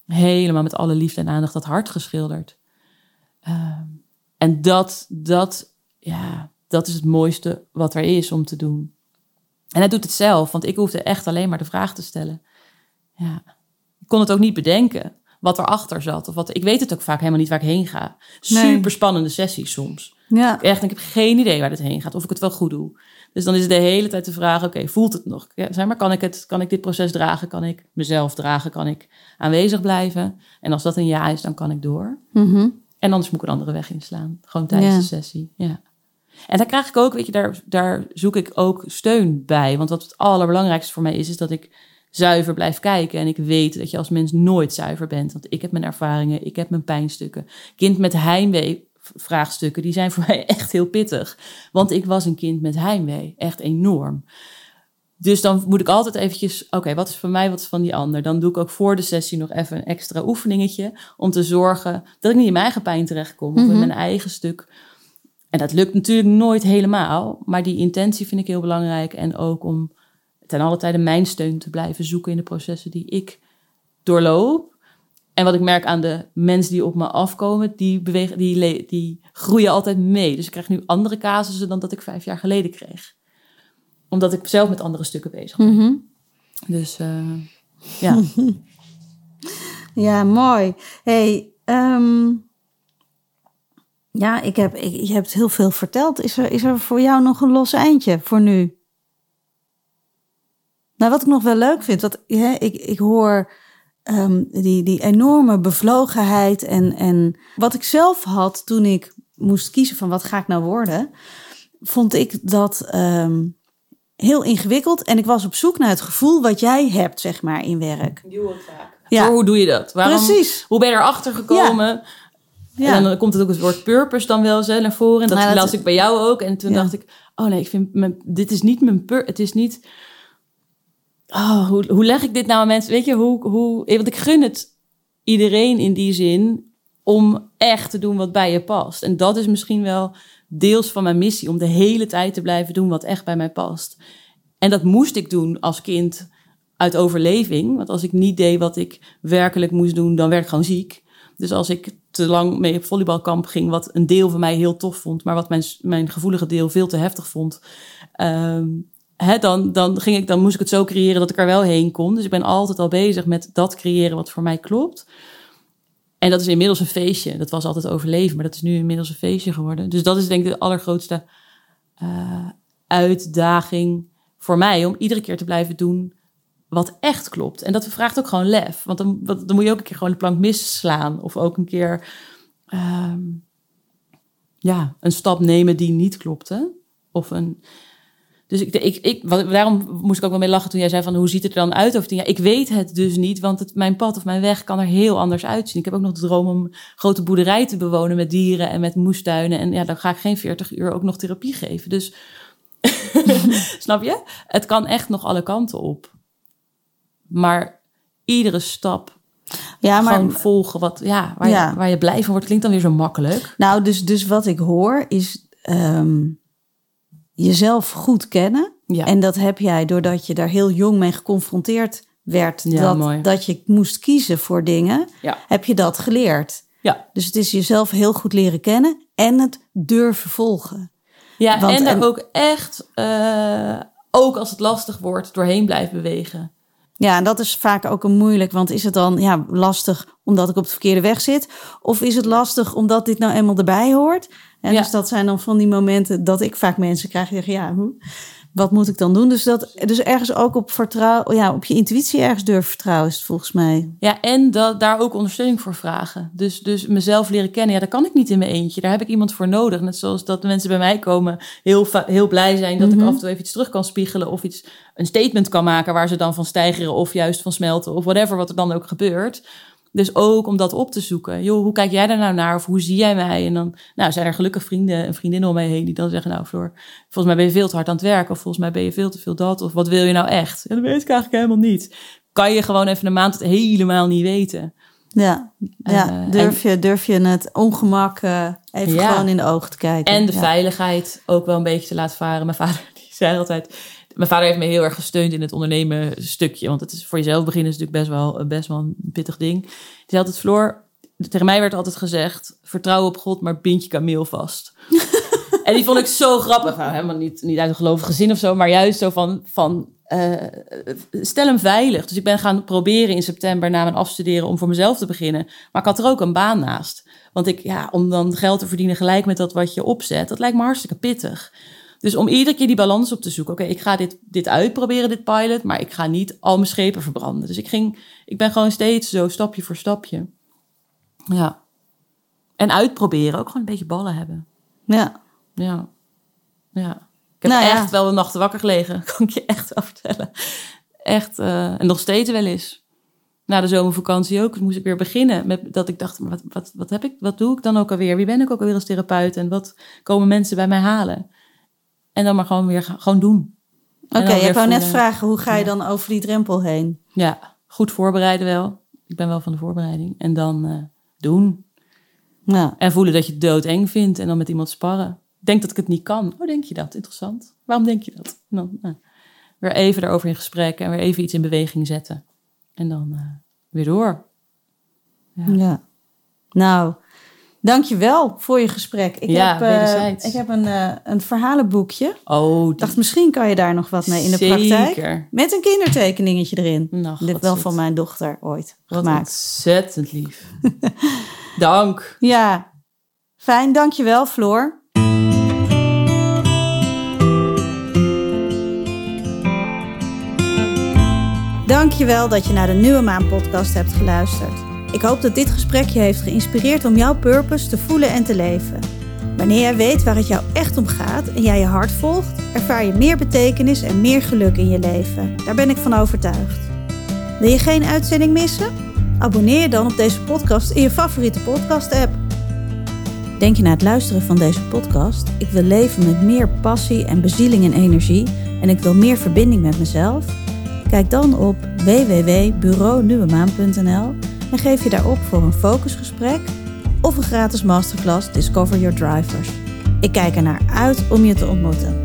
helemaal met alle liefde en aandacht dat hart geschilderd. Ehm, en dat, dat, ja, dat is het mooiste wat er is om te doen. En hij doet het zelf, want ik hoefde echt alleen maar de vraag te stellen. Ja. Ik kon het ook niet bedenken wat erachter zat. Of wat, ik weet het ook vaak helemaal niet waar ik heen ga. Nee. Super spannende sessies soms. ja. Echt, ik heb geen idee waar dit heen gaat. Of ik het wel goed doe. Dus dan is het de hele tijd de vraag, oké, voelt het nog? Ja, zeg maar, kan ik, het, kan ik dit proces dragen? Kan ik mezelf dragen? Kan ik aanwezig blijven? En als dat een ja is, dan kan ik door. Mhm. En anders moet ik een andere weg inslaan. Gewoon tijdens Ja. de sessie. Ja. En daar krijg ik ook, weet je, daar, daar zoek ik ook steun bij. Want wat het allerbelangrijkste voor mij is, is dat ik zuiver blijf kijken. En ik weet dat je als mens nooit zuiver bent. Want ik heb mijn ervaringen, ik heb mijn pijnstukken. Kind met heimwee vraagstukken, die zijn [laughs] voor mij echt heel pittig. Want ik was een kind met heimwee, echt enorm. Dus dan moet ik altijd eventjes, oké, wat is van mij, wat is van die ander? Dan doe ik ook voor de sessie nog even een extra oefeningetje om te zorgen dat ik niet in mijn eigen pijn terechtkom of in Mhm. mijn eigen stuk. En dat lukt natuurlijk nooit helemaal, maar die intentie vind ik heel belangrijk. En ook om ten alle tijde mijn steun te blijven zoeken in de processen die ik doorloop. En wat ik merk aan de mensen die op me afkomen, die, bewegen, die, die groeien altijd mee. Dus ik krijg nu andere casussen dan dat ik vijf jaar geleden kreeg. Omdat ik zelf met andere stukken bezig ben. Mhm. Dus eh, ja. [laughs] Ja, mooi. Hey, ehm, ja, ik heb, ik, je hebt heel veel verteld. Is er, is er voor jou nog een los eindje voor nu? Nou, wat ik nog wel leuk vind, wat, hè, ik, ik hoor ehm, die, die enorme bevlogenheid en, en wat ik zelf had toen ik moest kiezen van wat ga ik nou worden, vond ik dat ehm, heel ingewikkeld. En ik was op zoek naar het gevoel wat jij hebt, zeg maar, in werk. Ja. Hoe doe je dat? Waarom, Precies. Hoe ben je erachter gekomen? Ja. En dan komt het ook het woord purpose dan wel eens hè, naar voren. En dat, Nou, dat- las ik bij jou ook. En toen Ja. dacht ik, oh nee, ik vind mijn, dit is niet mijn pur. Het is niet. Oh, hoe, hoe leg ik dit nou aan mensen? Weet je, hoe, hoe. Want ik gun het iedereen in die zin om echt te doen wat bij je past. En dat is misschien wel deels van mijn missie, om de hele tijd te blijven doen wat echt bij mij past. En dat moest ik doen als kind uit overleving. Want als ik niet deed wat ik werkelijk moest doen, dan werd ik gewoon ziek. Dus als ik te lang mee op volleybalkamp ging, wat een deel van mij heel tof vond, maar wat mijn, mijn gevoelige deel veel te heftig vond, ehm, hè, dan, dan, ging ik, dan moest ik het zo creëren dat ik er wel heen kon. Dus ik ben altijd al bezig met dat creëren wat voor mij klopt. En dat is inmiddels een feestje. Dat was altijd overleven, maar dat is nu inmiddels een feestje geworden. Dus dat is denk ik de allergrootste uh, uitdaging voor mij om iedere keer te blijven doen wat echt klopt. En dat vraagt ook gewoon lef. Want dan, dan moet je ook een keer gewoon de plank misslaan. Of ook een keer um, ja, een stap nemen die niet klopte. Of een. Dus ik, ik, ik, daarom moest ik ook wel mee lachen toen jij zei van hoe ziet het er dan uit over tien jaar. Ik weet het dus niet, want het, mijn pad of mijn weg kan er heel anders uitzien. Ik heb ook nog de droom om grote boerderij te bewonen met dieren en met moestuinen. En ja, dan ga ik geen 40 uur ook nog therapie geven. Dus [laughs] snap je? Het kan echt nog alle kanten op. Maar iedere stap ja, maar, gewoon volgen wat, ja, waar, Je, waar je blij van wordt, klinkt dan weer zo makkelijk. Nou, dus, dus wat ik hoor is um, jezelf goed kennen. Ja. En dat heb jij doordat je daar heel jong mee geconfronteerd werd. Ja, dat, dat je moest kiezen voor dingen. Ja. Heb je dat geleerd. Ja. Dus het is jezelf heel goed leren kennen en het durven volgen. Ja, en daar ook echt, uh, ook als het lastig wordt, doorheen blijven bewegen. Ja, en dat is vaak ook een moeilijk, want is het dan ja, lastig omdat ik op de verkeerde weg zit? Of is het lastig omdat dit nou eenmaal erbij hoort? En dus dat zijn dan van die momenten dat ik vaak mensen krijg die zeggen, ja, wat moet ik dan doen? Dus, dat, dus ergens ook op vertrouwen, ja, op je intuïtie ergens durven vertrouwen is het volgens mij. Ja, en dat, daar ook ondersteuning voor vragen. Dus, dus mezelf leren kennen, ja, dat kan ik niet in mijn eentje. Daar heb ik iemand voor nodig. Net zoals dat mensen bij mij komen heel, heel blij zijn dat ik mhm. af en toe even iets terug kan spiegelen of iets, een statement kan maken waar ze dan van stijgeren of juist van smelten of whatever wat er dan ook gebeurt. Dus ook om dat op te zoeken. Joh, hoe kijk jij daar nou naar? Of hoe zie jij mij? En dan nou, zijn er gelukkig vrienden en vriendinnen om mij heen die dan zeggen... nou Floor, volgens mij ben je veel te hard aan het werken. Of volgens mij ben je veel te veel dat. Of wat wil je nou echt? En dat weet ik eigenlijk helemaal niet. Kan je gewoon even een maand het helemaal niet weten. Ja, ja. Uh, durf, je, durf je het ongemak uh, even gewoon in de ogen te kijken. En de veiligheid ook wel een beetje te laten varen. Mijn vader [laughs] die zei altijd mijn vader heeft me heel erg gesteund in het ondernemen stukje. Want het is voor jezelf beginnen is natuurlijk best wel, best wel een pittig ding. Die zei altijd, Floor, tegen mij werd altijd gezegd, vertrouw op God, maar bind je kameel vast. [laughs] en die vond ik zo grappig. Nou, helemaal niet, niet uit een gelovige zin of zo, maar juist zo van, van uh, stel hem veilig. Dus ik ben gaan proberen in september na mijn afstuderen om voor mezelf te beginnen. Maar ik had er ook een baan naast. Want ik, ja, om dan geld te verdienen gelijk met dat wat je opzet, dat lijkt me hartstikke pittig. Dus om iedere keer die balans op te zoeken. Oké, ik ga dit, dit uitproberen, dit pilot, maar ik ga niet al mijn schepen verbranden. Dus ik, ging, ik ben gewoon steeds zo stapje voor stapje. Ja. En uitproberen, ook gewoon een beetje ballen hebben. Ja. Ja. Ja. Ik heb nou echt wel een nacht wakker gelegen, [laughs] kan ik je echt wel vertellen. Echt, uh, en nog steeds wel eens. Na de zomervakantie ook, moest ik weer beginnen. Met dat ik dacht, wat, wat, wat heb ik, wat doe ik dan ook alweer? Wie ben ik ook alweer als therapeut? En wat komen mensen bij mij halen? En dan maar gewoon weer gewoon doen. Oké, okay, ik wou net vragen, hoe ga je dan over die drempel heen? Ja, goed voorbereiden wel. Ik ben wel van de voorbereiding. En dan uh, doen. Ja. En voelen dat je het doodeng vindt en dan met iemand sparren. Denk dat ik het niet kan. Oh, denk je dat? Interessant. Waarom denk je dat? En dan nou, weer even daarover in gesprek en weer even iets in beweging zetten. En dan uh, weer door. Ja. ja. Nou, Dankjewel voor je gesprek. Ik ja, heb, uh, ik heb een, uh, een verhalenboekje. Oh, die... dacht misschien kan je daar nog wat mee in de Zeker. praktijk. Met een kindertekeningetje erin. Nou, Dit wel van mijn dochter ooit wat gemaakt. Ontzettend lief. [laughs] Dank. Ja, fijn. Dankjewel, Floor. Dankjewel dat je naar de Nieuwe Maan podcast hebt geluisterd. Ik hoop dat dit gesprek je heeft geïnspireerd om jouw purpose te voelen en te leven. Wanneer jij weet waar het jou echt om gaat en jij je hart volgt, ervaar je meer betekenis en meer geluk in je leven. Daar ben ik van overtuigd. Wil je geen uitzending missen? Abonneer je dan op deze podcast in je favoriete podcast-app. Denk je na het luisteren van deze podcast: ik wil leven met meer passie en bezieling en energie en ik wil meer verbinding met mezelf? Kijk dan op www.bureaunieuwemaan.nl en geef je daarop voor een focusgesprek. of een gratis masterclass Discover Your Drivers. Ik kijk er naar uit om je te ontmoeten.